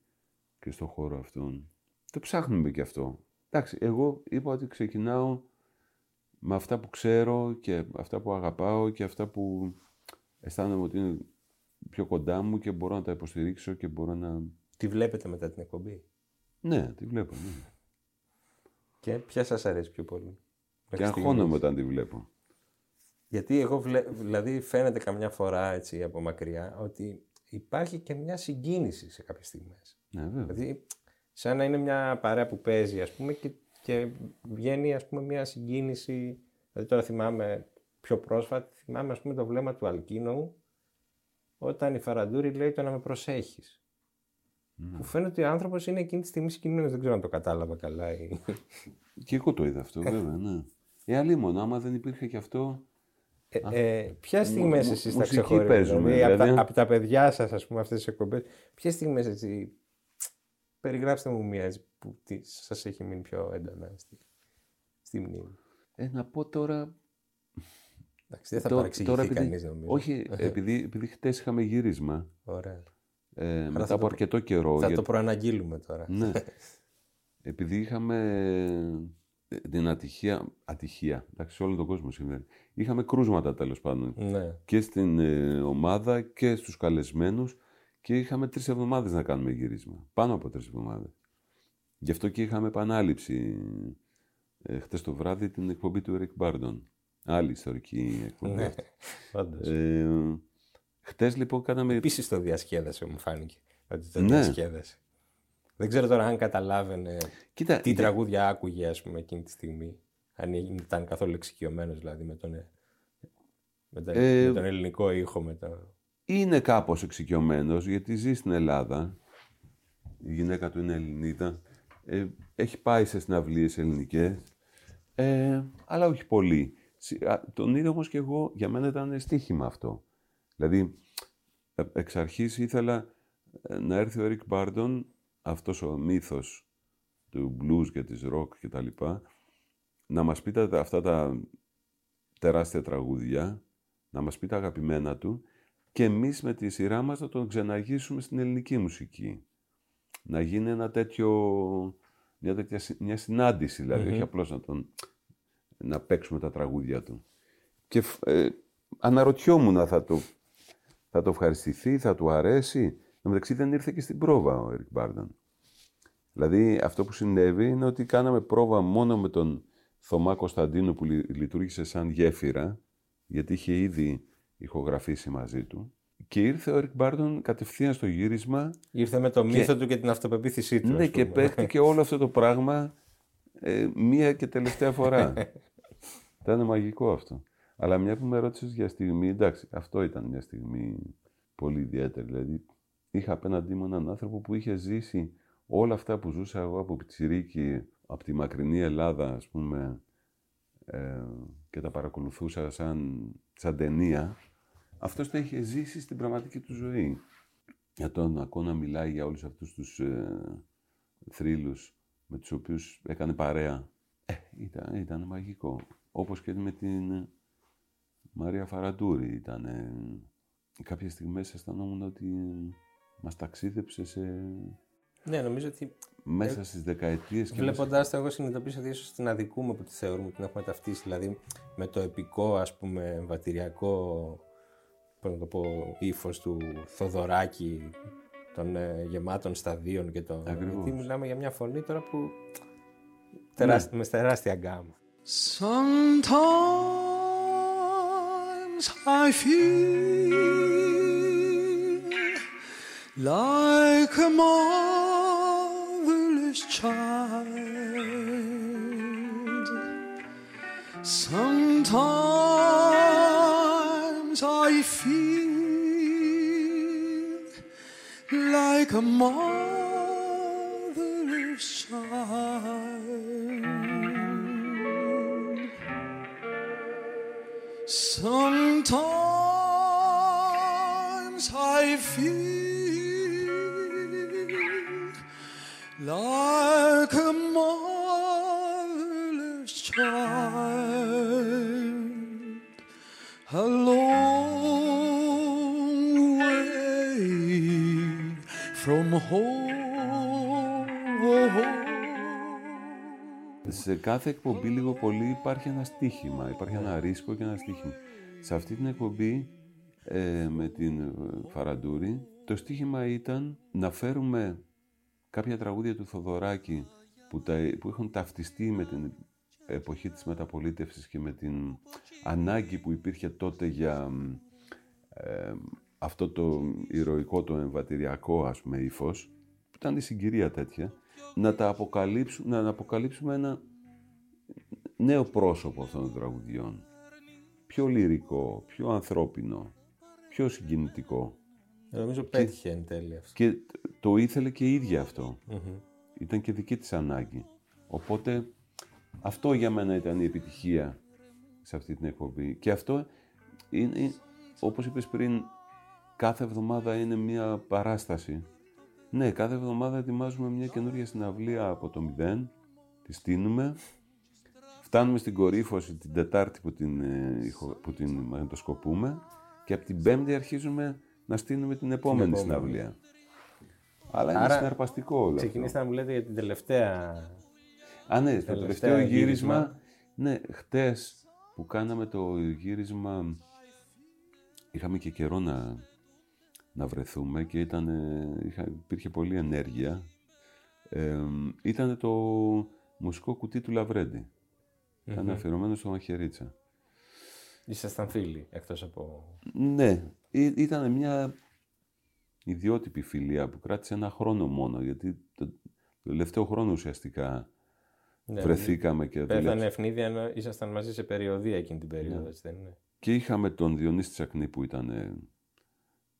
και στον χώρο αυτόν. Το ψάχνουμε και αυτό. Εντάξει, εγώ είπα ότι ξεκινάω με αυτά που ξέρω και αυτά που αγαπάω και αυτά που αισθάνομαι ότι είναι πιο κοντά μου και μπορώ να τα υποστηρίξω και μπορώ να... Τι βλέπετε μετά την εκπομπή; Ναι, τη βλέπω, ναι. και ποια σας αρέσει πιο πολύ; Και μέχρι αγχώνομαι στιγμής. όταν τη βλέπω. Γιατί εγώ βλέ... δηλαδή φαίνεται καμιά φορά έτσι από μακριά ότι υπάρχει και μια συγκίνηση σε κάποιες στιγμές. Ναι, βέβαια. Δηλαδή σαν να είναι μια παρέα που παίζει ας πούμε και, και βγαίνει ας πούμε μια συγκίνηση. Δηλαδή τώρα θυμάμαι πιο πρόσφατα, θυμάμαι ας πούμε το βλέμμα του Αλκίνου όταν η Φαραντούρη λέει το να με προσέχεις. Που φαίνεται ότι ο άνθρωπος είναι εκείνη τη στιγμή συγκινημένος. Δεν ξέρω αν το κατάλαβα καλά. Ή... Και εγώ το είδα αυτό, βέβαια, ναι. Ε, αλίμονο, άμα δεν υπήρχε και αυτό, Ε, ε, Ποιε στιγμές μου- εσείς τα μουσική ξεχωρίζετε, παίζουμε, δηλαδή, από, τα, δηλαδή. απ' τα παιδιά σας, ας πούμε, αυτές τις εκπομπές, ποιε στιγμές έτσι. Περιγράψτε μου μία έτσι, που σας έχει μείνει πιο έντονα στη, στη μνήμη. Ε, να πω τώρα... Εντάξει, δεν θα τώρα- παρεξηγηθεί τώρα επειδή- κανείς, νομίζω. Όχι, επειδή, επειδή χτες είχαμε γύρισμα, Ωραία. ε, θα μετά το από προ- αρκετό καιρό. Θα για- το προαναγγείλουμε τώρα. Ναι. [laughs] Επειδή είχαμε ε, την ατυχία, ατυχία, εντάξει, σε όλο τον κόσμο συμβαίνει. Είχαμε κρούσματα τέλος πάντων ναι. και στην ε, ομάδα και στους καλεσμένους και είχαμε τρεις εβδομάδες να κάνουμε γύρισμα. Πάνω από τρεις εβδομάδες. Γι' αυτό και είχαμε επανάληψη ε, χτες το βράδυ την εκπομπή του Eric Bardon. Άλλη ιστορική εκπομπή. ναι. Όντως. Ε, χτες λοιπόν κάναμε... Επίσης το διασκέδασε, μου φάνηκε. Ότι το Ναι. διασκέδασε. Δεν ξέρω τώρα αν καταλάβαινε Κοίτα, τι για- τραγούδια άκουγε, ας πούμε, εκείνη τη στιγμή. Αν ήταν καθόλου εξοικειωμένος δηλαδή με τον, με, τον, Ε, με τον ελληνικό ήχο. Με το... είναι κάπως εξοικειωμένος γιατί ζει στην Ελλάδα. Η γυναίκα του είναι Ελληνίδα. Ε, έχει πάει σε συναυλίες ελληνικές. Ε, αλλά όχι πολύ. Συ- α, Τον είδα όμως και εγώ, για μένα ήταν στοίχημα αυτό. Δηλαδή, ε, εξ αρχής ήθελα ε, να έρθει ο Eric Bardon, αυτός ο μύθος του blues και της rock και τα λοιπά, να μας πει τα, αυτά τα τεράστια τραγούδια, να μας πει τα αγαπημένα του και εμείς με τη σειρά μας να τον ξεναγήσουμε στην ελληνική μουσική. Να γίνει ένα τέτοιο, μια τέτοια συ- μια συνάντηση δηλαδή, όχι απλώς να, τον, να παίξουμε τα τραγούδια του. Και φ- ε, αναρωτιόμουν θα το, θα το ευχαριστηθεί, θα του αρέσει. Εν τω μεταξύ δεν ήρθε και στην πρόβα ο Ερικ Μπάρντον. Δηλαδή αυτό που συνέβη είναι ότι κάναμε πρόβα μόνο με τον Θωμά Κωνσταντίνου που λει- λειτουργήσε σαν γέφυρα, γιατί είχε ήδη ηχογραφήσει μαζί του. Και ήρθε ο Ερικ Μπάρντον κατευθείαν στο γύρισμα Ήρθε με το μύθο του και την αυτοπεποίθησή του. ναι, ας και πούμε. παίχτηκε όλο αυτό το πράγμα ε, μία και τελευταία φορά. [laughs] ήταν μαγικό αυτό. Αλλά μια που με ρώτησες για στιγμή, εντάξει, αυτό ήταν μια στιγμή πολύ ιδιαίτερη. Δηλαδή, είχα απέναντί μου έναν άνθρωπο που είχε ζήσει όλα αυτά που ζούσα εγώ από πιτσιρίκι, από τη μακρινή Ελλάδα, ας πούμε, ε, και τα παρακολουθούσα σαν, σαν ταινία. Αυτός το είχε ζήσει στην πραγματική του ζωή. Για τον ακούω να μιλάει για όλους αυτούς τους ε, θρύλους με τους οποίους έκανε παρέα. Ε, ήταν, ήταν μαγικό. Όπως και με την ε, Μαρία Φαραντούρη ήταν. Ε, κάποιες στιγμές αισθανόμουν ότι ε, μας ταξίδεψε σε, Ναι, νομίζω ότι μέσα στις δεκαετίες. και Βλέποντάς το, εγώ συνειδητοποίησα ότι ίσως την αδικούμε που τη θεωρούμε ότι την έχουμε ταυτίσει. Δηλαδή με το επικό, ας πούμε, εμβατηριακό πώς να το πω, ύφος του Θοδωράκη των ε, γεμάτων σταδίων και το. Ακριβώς. Γιατί μιλάμε για μια φωνή τώρα που. Τεράστι, Με τεράστια γκάμα. Sometimes I feel like a motherless child. Sometimes I feel like a motherless child. Sometimes I feel like a motherless child, a long way from home. Σε κάθε εκπομπή λίγο πολύ υπάρχει ένα στίχημα, υπάρχει ένα ρίσκο και ένα στίχημα. Σε αυτή την εκπομπή ε, με την ε, Φαραντούρη, το στίχημα ήταν να φέρουμε κάποια τραγούδια του Θοδωράκη που, τα, που έχουν ταυτιστεί με την εποχή της μεταπολίτευσης και με την ανάγκη που υπήρχε τότε για μ, ε, αυτό το ηρωικό, το εμβατηριακό ας πούμε ύφος, που ήταν η συγκυρία τέτοια, να τα αποκαλύψουμε, να αποκαλύψουμε ένα νέο πρόσωπο αυτών των τραγουδιών. Πιο λυρικό, πιο ανθρώπινο, πιο συγκινητικό. Νομίζω πέτυχε εν τέλει αυτό. Και το ήθελε και η ίδια αυτό. Ήταν και δική της ανάγκη. Οπότε αυτό για μένα ήταν η επιτυχία σε αυτή την εκπομπή. Και αυτό είναι, είναι- όπως είπες πριν, κάθε εβδομάδα είναι μια παράσταση. Ναι, κάθε εβδομάδα ετοιμάζουμε μια καινούργια συναυλία από το μηδέν, τη στείνουμε, φτάνουμε στην κορύφωση την Τετάρτη που την, ε, ηχο- που την μαγνητοσκοπούμε και από την Πέμπτη αρχίζουμε να στείνουμε την επόμενη, επόμενη. συναυλία. Αλλά είναι Άρα, συναρπαστικό όλο αυτό. Ξεκινήσατε να μου λέτε για την τελευταία. Α, ναι, το Τελευταίο τελευταίο γύρισμα. γύρισμα. Ναι, χτες που κάναμε το γύρισμα είχαμε και καιρό να, να βρεθούμε και ήταν, είχα, υπήρχε πολλή ενέργεια. Ε, ήταν το μουσικό κουτί του Λαβρέντη. Ήταν αφιερωμένο στο Μαχαιρίτσα. Ήσασταν φίλοι, εκτός από... Ναι, ή- ήταν μια ιδιότυπη φιλία που κράτησε ένα χρόνο μόνο, γιατί το, το τελευταίο χρόνο ουσιαστικά Ναι, βρεθήκαμε και Πέθανε δουλέψαμε. ευνίδια ενώ ήσασταν μαζί σε περιοδία εκείνη την περίοδο, έτσι δεν είναι; Και είχαμε τον Διονύση Τσακνή που ήταν ε,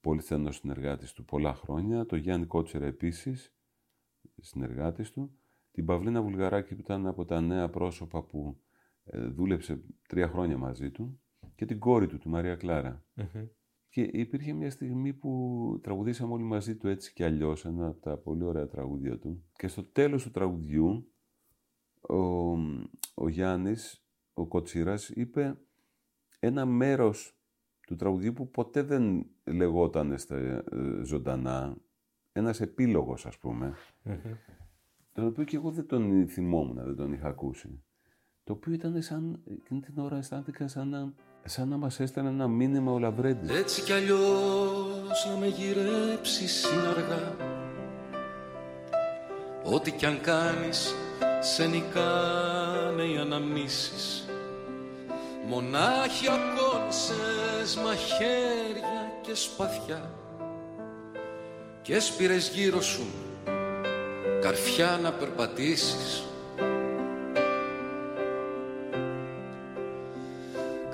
πολύ στενός συνεργάτης του πολλά χρόνια, τον Γιάννη Κότσερα επίσης, συνεργάτης του, την Παυλίνα Βουλγαράκη που ήταν από τα νέα πρόσωπα που ε, δούλεψε τρία χρόνια μαζί του και την κόρη του, τη Μαρία Κλάρα. Και υπήρχε μια στιγμή που τραγουδήσαμε όλοι μαζί του έτσι και αλλιώς, ένα από τα πολύ ωραία τραγούδια του. Και στο τέλος του τραγουδιού, ο, ο Γιάννης, ο Κοτσίρας, είπε ένα μέρος του τραγουδιού που ποτέ δεν λεγόταν στα ε, ζωντανά, ένας επίλογος ας πούμε, τον οποίο και εγώ δεν τον θυμόμουν, δεν τον είχα ακούσει. Το οποίο ήταν σαν, εκείνη την ώρα αισθάνθηκα σαν να, σαν να μας έστελνε ένα μήνυμα ο Λαβρέντης. Έτσι κι αλλιώς να με γυρέψεις είναι αργά. Ό,τι κι αν κάνεις σε νικάνε οι αναμνήσεις. Μονάχια κόνησες μαχαίρια και σπαθιά. Και σπήρες γύρω σου καρφιά να περπατήσεις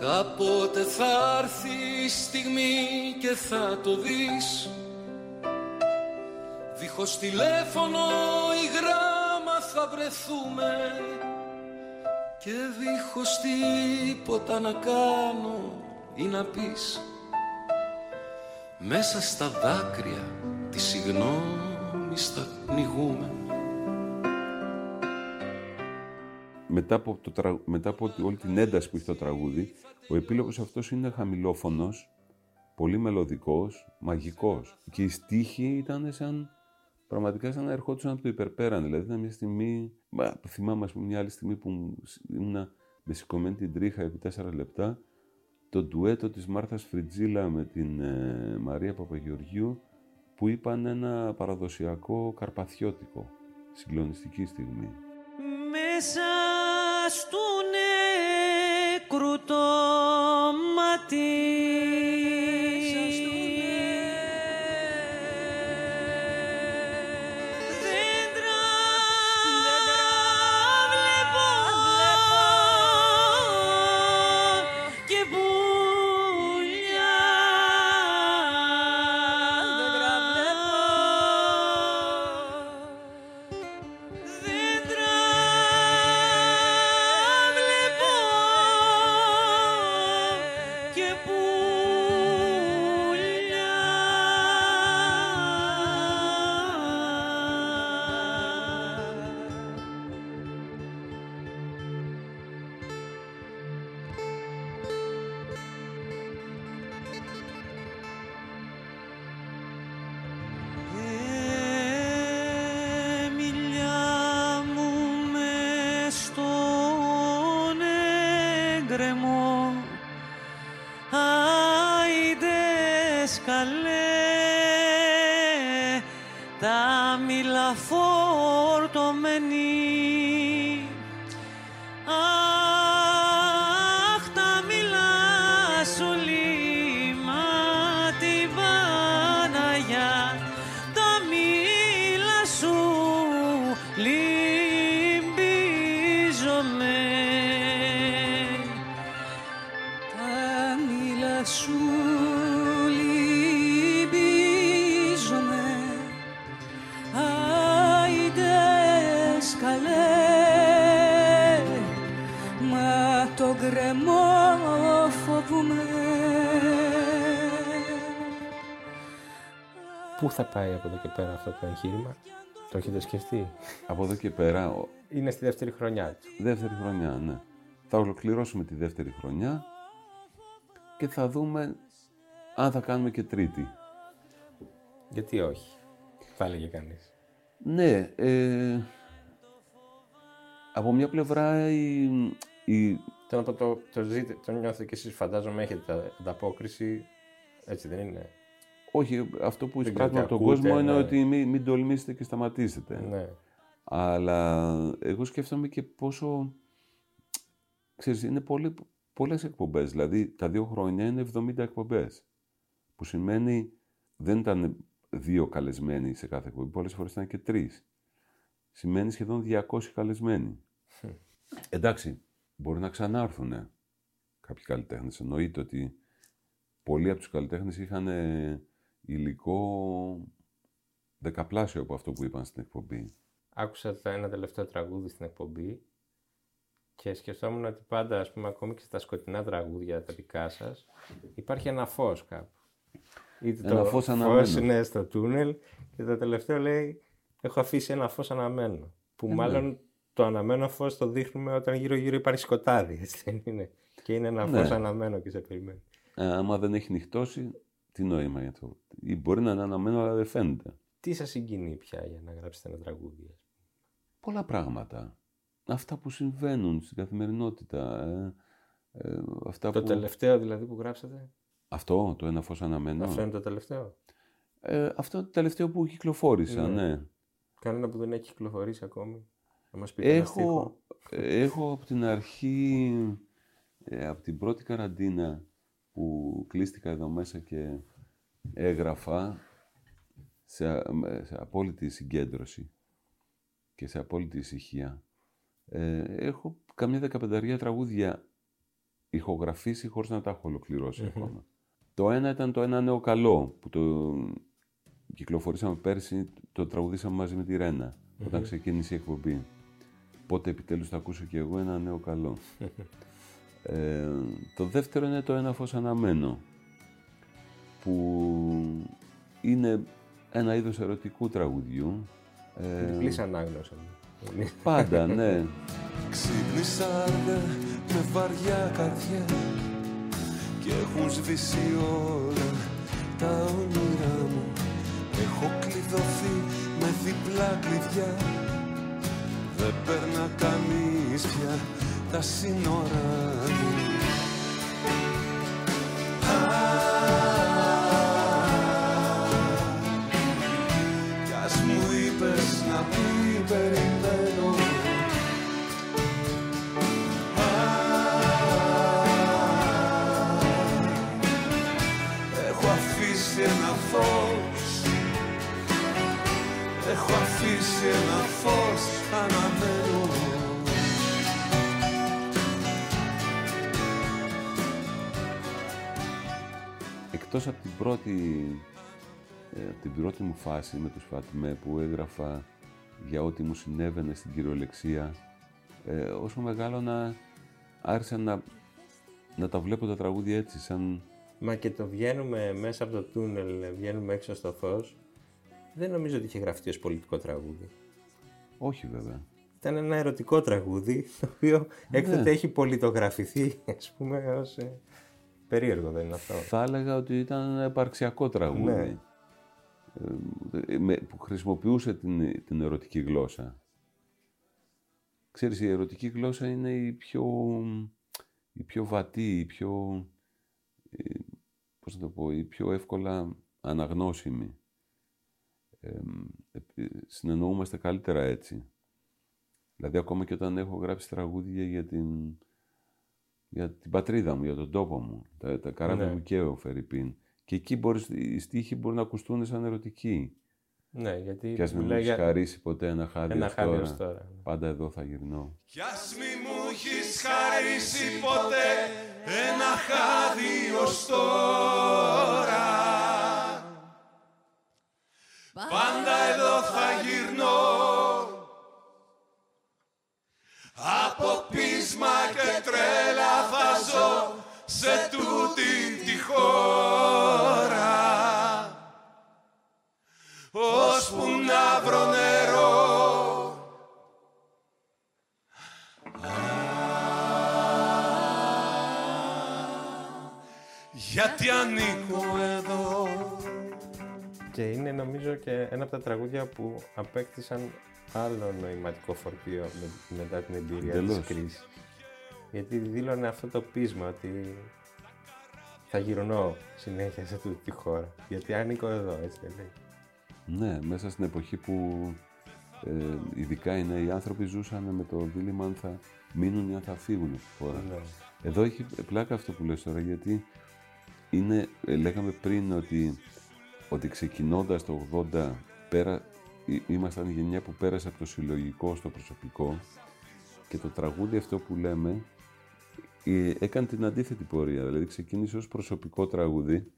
Κάποτε θα έρθει η στιγμή και θα το δεις. Δίχως τηλέφωνο ή γράμμα θα βρεθούμε Και δίχως τίποτα να κάνω ή να πεις. Μέσα στα δάκρυα τη συγνώμη θα πνιγούμε μετά από, το τρα... μετά από όλη την ένταση που έχει το τραγούδι, ο επίλογος αυτός είναι χαμηλόφωνος, πολύ μελωδικός, μαγικός. Και οι στίχοι ήταν σαν, πραγματικά σαν να ερχόντουσαν από το υπερπέραν. Δηλαδή ήταν μια στιγμή, μα, θυμάμαι ας πούμε μια άλλη στιγμή που ήμουνα με σηκωμένη την τρίχα επί τέσσερα λεπτά, το ντουέτο της Μάρθας Φριτζίλα με την ε, Μαρία Παπαγεωργίου, που είπαν ένα παραδοσιακό καρπαθιώτικο, συγκλονιστική στιγμή. Μέσα στου νεκρού το μάτι θα πάει από εδώ και πέρα αυτό το εγχείρημα, το έχετε σκεφτεί; Από εδώ και πέρα, ο- Είναι στη δεύτερη χρονιά του. δεύτερη χρονιά, ναι. Θα ολοκληρώσουμε τη δεύτερη χρονιά και θα δούμε αν θα κάνουμε και τρίτη. Γιατί όχι, θα έλεγε κανείς. Ναι, ε, από μια πλευρά η, η, Θέλω να πω το, το, ζείτε, το νιώθετε και εσείς φαντάζομαι έχετε ανταπόκριση, έτσι δεν είναι. Όχι, αυτό που Δεν εισπράττουμε από ξέρω τον τι ακούτε, κόσμο είναι ναι. ότι μην, μην τολμήσετε και σταματήσετε. Ναι. Αλλά εγώ σκέφτομαι και πόσο, ξέρεις, είναι πολύ, πολλές εκπομπές. Δηλαδή, τα δύο χρόνια είναι 70 εκπομπές. Που σημαίνει, δεν ήταν δύο καλεσμένοι σε κάθε εκπομπή, πολλές φορές ήταν και τρεις. Σημαίνει σχεδόν 200 καλεσμένοι. Εντάξει, μπορεί να ξανάρθουν κάποιοι καλλιτέχνες. Εννοείται ότι πολλοί από τους καλλιτέχνες είχαν ε, υλικό δεκαπλάσιο από αυτό που είπαν στην εκπομπή. Άκουσα το ένα τελευταίο τραγούδι στην εκπομπή και σκεφτόμουν ότι πάντα, ας πούμε, ακόμη και στα σκοτεινά τραγούδια τα δικά σας, υπάρχει ένα φως κάπου. Είτε Ένα φως αναμένο. είναι στο τούνελ και το τελευταίο λέει έχω αφήσει ένα φως αναμένο. Που ναι. μάλλον το αναμένο φως το δείχνουμε όταν γύρω-γύρω υπάρχει σκοτάδι, έτσι δεν είναι. Και είναι ένα Ναι. φως αναμένο και σε περιμένει. Ε, άμα δεν έχει νυχτώσει, τι νόημα για το. Ή μπορεί να είναι αναμένο, αλλά δεν φαίνεται. Τι σας συγκινεί πια για να γράψετε ένα τραγούδι. ας Πολλά πράγματα. Αυτά που συμβαίνουν στην καθημερινότητα. Ε, ε, αυτά Το που... τελευταίο δηλαδή που γράψατε, Αυτό, το ένα φως αναμένο. αυτό είναι το τελευταίο; Ε, αυτό το τελευταίο που κυκλοφόρησα, Ναι. ναι. Κανένα που δεν έχει κυκλοφορήσει ακόμη; Να μας πείτε ένα στίχο. Έχω, ε, έχω από την αρχή, ε, από την πρώτη καραντίνα που κλείστηκα εδώ μέσα και έγραφα σε, α- με- σε απόλυτη συγκέντρωση και σε απόλυτη ησυχία. Ε, έχω καμιά δεκαπενταρία τραγούδια ηχογραφήσει χωρίς να τα έχω ολοκληρώσει ακόμα. Το ένα ήταν το ένα νέο καλό που το κυκλοφορήσαμε πέρσι, το τραγουδήσαμε μαζί με τη Ρένα όταν ξεκίνησε η εκπομπή. Πότε επιτέλους θα ακούσω και εγώ ένα νέο καλό. [laughs] ε, το δεύτερο είναι το ένα φως αναμένο που είναι ένα είδος ερωτικού τραγουδιού. Ε, Διπλής ανάγνωσης. πάντα, ναι. Ξύπνησα δε με βαριά καρδιά και έχουν σβήσει όλα τα όνειρά μου Έχω κλειδωθεί με διπλά κλειδιά Δεν περνά κανείς πια τα σύνορά μου Κι ας μου είπες να μην περιμένω. Έχω αφήσει ένα φως. Έχω αφήσει ένα φως αναμένο Εκτός από την πρώτη, ε, από την πρώτη μου φάση με τους Φατμέ που έγραφα για ό,τι μου συνέβαινε στην κυριολεξία, ε, όσο μεγάλωνα άρχισα να, να τα βλέπω τα τραγούδια έτσι, σαν... Μα και το βγαίνουμε μέσα από το τούνελ, βγαίνουμε έξω στο φως. Δεν νομίζω ότι είχε γραφτεί ως πολιτικό τραγούδι. Όχι βέβαια. Ήταν ένα ερωτικό τραγούδι, το οποίο έκτοτε έχει πολιτογραφηθεί, ας πούμε, ως... ε, Περίεργο δεν είναι αυτό. Θα έλεγα ότι ήταν ένα επαρξιακό τραγούδι. Ναι. ε, με- που χρησιμοποιούσε την, την ερωτική γλώσσα. Ξέρεις, η ερωτική γλώσσα είναι η πιο, η πιο βατή, η πιο, ε, πώς να το πω, η πιο εύκολα αναγνώσιμη. Ε, ε, συνεννοούμαστε καλύτερα έτσι. Δηλαδή, ακόμα και όταν έχω γράψει τραγούδια για την, για την πατρίδα μου, για τον τόπο μου, τα, τα καράβια Ναι. μου και ο Φερρυπίν. Και εκεί μπορείς, οι στίχοι μπορούν να ακουστούν σαν ερωτικοί. Ναι, γιατί Κι ας μην μου μιλάει έχεις για χαρίσει ποτέ ένα χάδι ένα ως χάδι τώρα, ως τώρα. πάντα εδώ θα γυρνώ. Κι ας μη μου έχεις χαρίσει ποτέ ένα χάδι ως τώρα Πάντα εδώ θα γυρνώ Από βύσμα και τρέλα θα ζω σε τούτη τη χώρα. Ώσπου να βρω νερό. Γιατί ανήκω εδώ. Και είναι νομίζω και ένα από τα τραγούδια που απέκτησαν άλλο νοηματικό φορτίο με- μετά την εμπειρία Εντελώς. της κρίσης. Γιατί δήλωνε αυτό το πείσμα ότι θα γυρνώ συνέχεια σε αυτή τη χώρα. Γιατί ανήκω εδώ, έτσι δεν λέει. Ναι, μέσα στην εποχή που ε, ειδικά οι νέοι άνθρωποι ζούσαν με το δίλημα αν θα μείνουν ή αν θα φύγουν από τη χώρα. Ναι. Εδώ έχει πλάκα αυτό που λες τώρα, γιατί είναι, ε, λέγαμε πριν ότι, ότι ξεκινώντας το 80 πέρα, ή- ήμασταν η γενιά που πέρασε από το συλλογικό στο προσωπικό και το τραγούδι αυτό που λέμε ε, έκανε την αντίθετη πορεία. Δηλαδή ξεκίνησε ως προσωπικό τραγούδι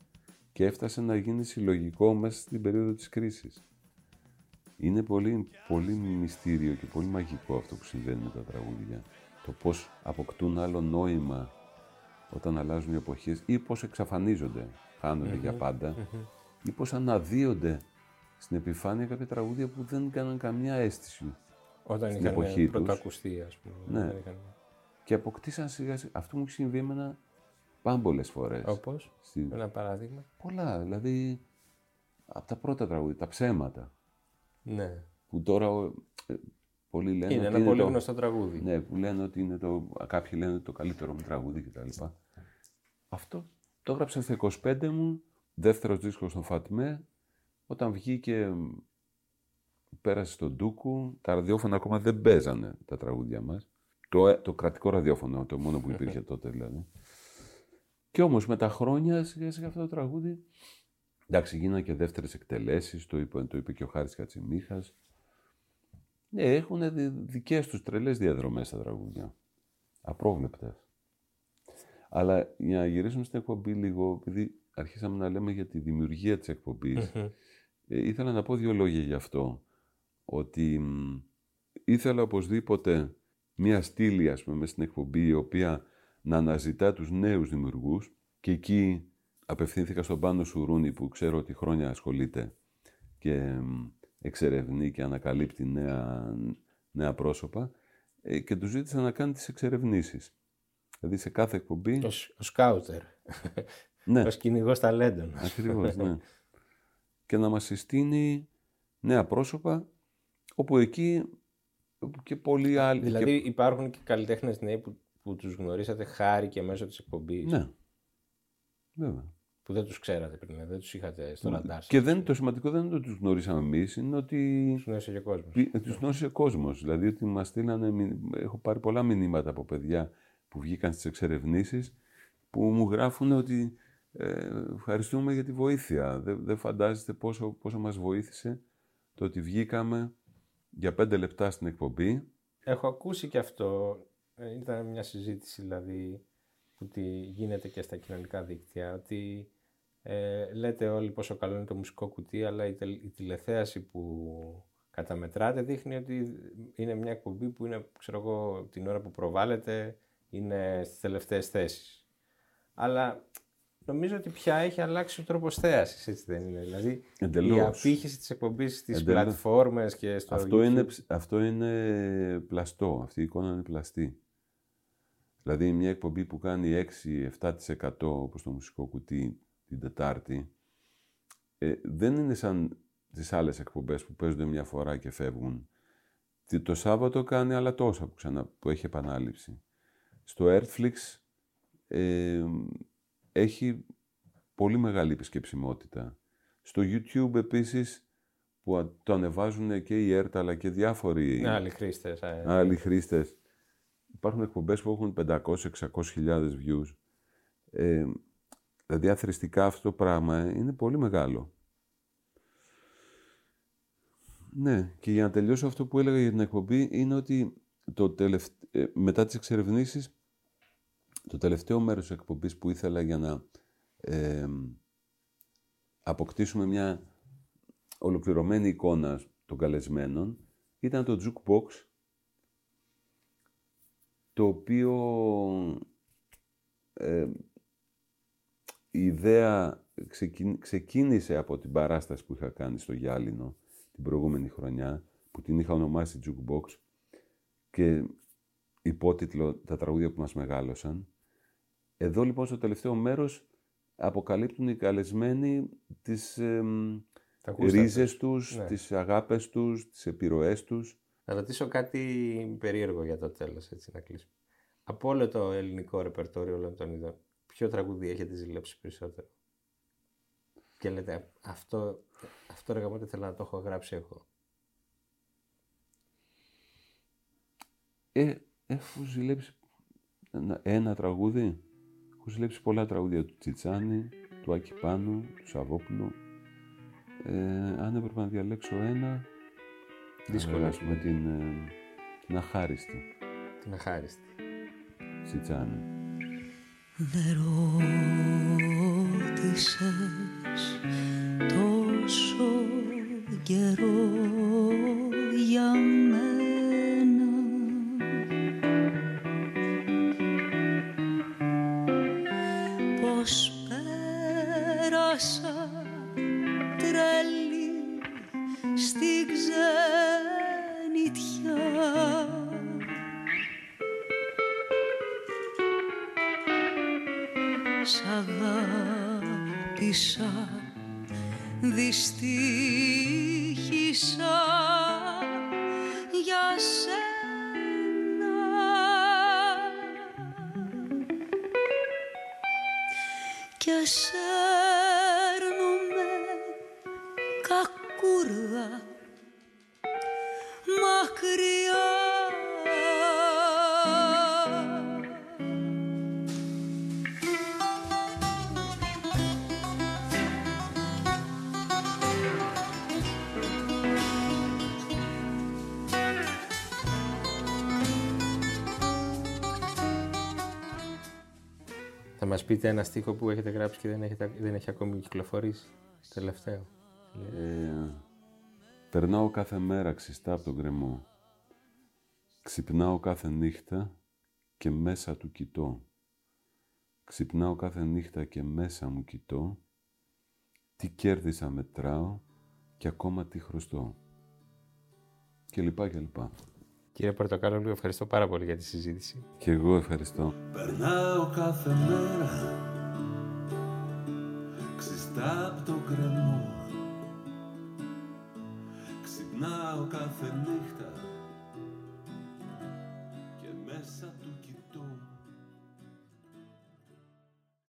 και έφτασε να γίνει συλλογικό μέσα στην περίοδο της κρίσης. Είναι πολύ, πολύ μυστήριο και πολύ μαγικό αυτό που συμβαίνει με τα τραγούδια. Το πώς αποκτούν άλλο νόημα όταν αλλάζουν οι εποχές ή πώς εξαφανίζονται, χάνονται για πάντα ή πώς αναδύονται στην επιφάνεια κάποια τραγούδια που δεν έκαναν καμιά αίσθηση Όταν Στην είχαν εποχή τους. πρωτοακουστεί, ας πούμε. Ναι. δεν είχαν- και αποκτήσαν σιγά σιγά. Αυτό μου έχει συμβεί εμένα πάμπολες φορές. Όπως, Στη- ένα παράδειγμα. Πολλά, δηλαδή από τα πρώτα τραγούδια, τα ψέματα, Ναι. που τώρα ε, πολλοί λένε Είναι ότι ένα πολύ το... γνωστό τραγούδι. Ναι, που λένε ότι είναι το... Κάποιοι λένε ότι το καλύτερο μου τραγούδι κτλ. Αυτό το έγραψα στα 25 μου, δεύτερος δίσκος στον Φατμέ, όταν βγήκε μ, πέρασε στον Ντούκου, τα ραδιόφωνα ακόμα δεν παίζανε τα τραγούδια μας. Το, ε- το κρατικό ραδιόφωνο, το μόνο που υπήρχε [laughs] τότε δηλαδή. Και όμως με τα χρόνια σιγά σιγά αυτό το τραγούδι, εντάξει γίνανε και δεύτερες εκτελέσεις, το είπε, το είπε και ο Χάρης Κατσιμίχας. Ναι, έχουν δι- δικές τους τρελές διαδρομές τα τραγούδια. Απρόβλεπτες. Αλλά για να γυρίσουμε στην εκπομπή λίγο, επειδή αρχίσαμε να λέμε για τη δημιουργία της εκπομπής, ε, ήθελα να πω δύο λόγια γι' αυτό. Ότι μ, ήθελα οπωσδήποτε μία στήλη, ας πούμε, μες στην εκπομπή, η οποία να αναζητά τους νέους δημιουργούς και εκεί απευθύνθηκα στον Πάνο Σουρούνη που ξέρω ότι χρόνια ασχολείται και μ, εξερευνεί και ανακαλύπτει νέα, νέα πρόσωπα ε, και τους ζήτησα να κάνει τις εξερευνήσεις. Δηλαδή σε κάθε εκπομπή... Ο, σ- ο σκάουτερ. Ναι. Ο κυνηγό ταλέντων. Ακριβώς, ναι. Και να μας συστήνει νέα πρόσωπα, όπου εκεί όπου και πολλοί άλλοι... δηλαδή και... υπάρχουν και καλλιτέχνες νέοι που, που τους γνωρίσατε χάρη και μέσω της εκπομπής; Ναι, βέβαια. Που δεν τους ξέρατε πριν, δεν τους είχατε στο ραντάρ. Και δεν, το σημαντικό δεν είναι ότι τους γνωρίσαμε εμείς, είναι ότι Τους γνώρισε και ο κόσμος. πη- τους γνώρισε ο κόσμος. Δηλαδή ότι μας στείλανε, μη- έχω πάρει πολλά μηνύματα από παιδιά που βγήκαν στις εξερευνήσεις, που μου γράφουν ότι ε, ευχαριστούμε για τη βοήθεια. Δεν, δεν φαντάζεστε πόσο, πόσο μας βοήθησε το ότι βγήκαμε για πέντε λεπτά στην εκπομπή Έχω ακούσει και αυτό. ε, Ήταν μια συζήτηση δηλαδή που τη γίνεται και στα κοινωνικά δίκτυα ότι ε, λέτε όλοι πόσο καλό είναι το μουσικό κουτί αλλά η, τελ- η τηλεθέαση που καταμετράτε δείχνει ότι είναι μια εκπομπή που είναι ξέρω εγώ την ώρα που προβάλλεται είναι στις τελευταίες θέσεις. Αλλά νομίζω ότι πια έχει αλλάξει ο τρόπος θέασης, έτσι δεν είναι. Δηλαδή Εντελώς. η απήχηση της εκπομπής στις Εντελώς. πλατφόρμες και στο Αυτό YouTube. είναι, ψ- αυτό είναι πλαστό. Αυτή η εικόνα είναι πλαστή. Δηλαδή μια εκπομπή που κάνει 6-7% όπως το μουσικό κουτί την Τετάρτη ε, δεν είναι σαν τις άλλες εκπομπές που παίζονται μια φορά και φεύγουν. Τι- Το Σάββατο κάνει άλλα τόσα που, ξανα, που έχει επανάληψη. Στο Airflix ε, έχει πολύ μεγάλη επισκεψιμότητα. Στο YouTube επίσης που α- το ανεβάζουν και η ΕΡΤ αλλά και διάφοροι Ναι, άλλοι χρήστες. ε. άλλοι χρήστες. Υπάρχουν εκπομπές που έχουν 500-600 χιλιάδες views. Ε, δηλαδή αθρηστικά αυτό το πράγμα είναι πολύ μεγάλο. Ναι, και για να τελειώσω αυτό που έλεγα για την εκπομπή είναι ότι το τελευ... ε, μετά τις εξερευνήσεις το τελευταίο μέρος της εκπομπής που ήθελα για να ε, αποκτήσουμε μια ολοκληρωμένη εικόνα των καλεσμένων ήταν το jukebox το οποίο ε, η ιδέα ξεκι- ξεκίνησε από την παράσταση που είχα κάνει στο Γιάλινο την προηγούμενη χρονιά που την είχα ονομάσει jukebox και υπότιτλο «Τα τραγούδια που μας μεγάλωσαν». Εδώ λοιπόν στο τελευταίο μέρος αποκαλύπτουν οι καλεσμένοι τις εμ, Τα γούστα ρίζες τους, Ναι. τις αγάπες τους, τις επιρροές τους. Να ρωτήσω κάτι περίεργο για το τέλος, έτσι να κλείσουμε. Από όλο το ελληνικό ρεπερτόριο όλων των ειδών, ποιο τραγούδι έχετε ζηλέψει περισσότερο; Και λέτε, αυτό, αυτό ρε γαμώτε, θέλω να το έχω γράψει εγώ. Ε, έχω ζηλέψει ένα, ένα τραγούδι. Έχω ζηλέψει πολλά τραγούδια του Τσιτσάνη, του Άκη Πάνου, του Σαββόπουλου. Ε, αν έπρεπε να διαλέξω ένα, Δύσκολο, θα με την, ε, την αχάριστη Την αχάριστη. Τσιτσάνη. Δεν ρώτησες τόσο καιρό για μένα αγάπησα, μας πείτε ένα στίχο που έχετε γράψει και δεν, έχετε, δεν έχει ακόμη κυκλοφορήσει. Τελευταίο. Ε, περνάω κάθε μέρα ξιστά από τον κρεμό. Ξυπνάω κάθε νύχτα και μέσα του κοιτώ. Ξυπνάω κάθε νύχτα και μέσα μου κοιτώ. Τι κέρδισα μετράω και ακόμα τι χρωστώ. Και λοιπά και λοιπά. Κύριε Πορτοκάλογλου, ευχαριστώ πάρα πολύ για τη συζήτηση. Και εγώ ευχαριστώ. Περνάω κάθε μέρα ξυστά από το κρεμό Ξυπνάω κάθε νύχτα και μέσα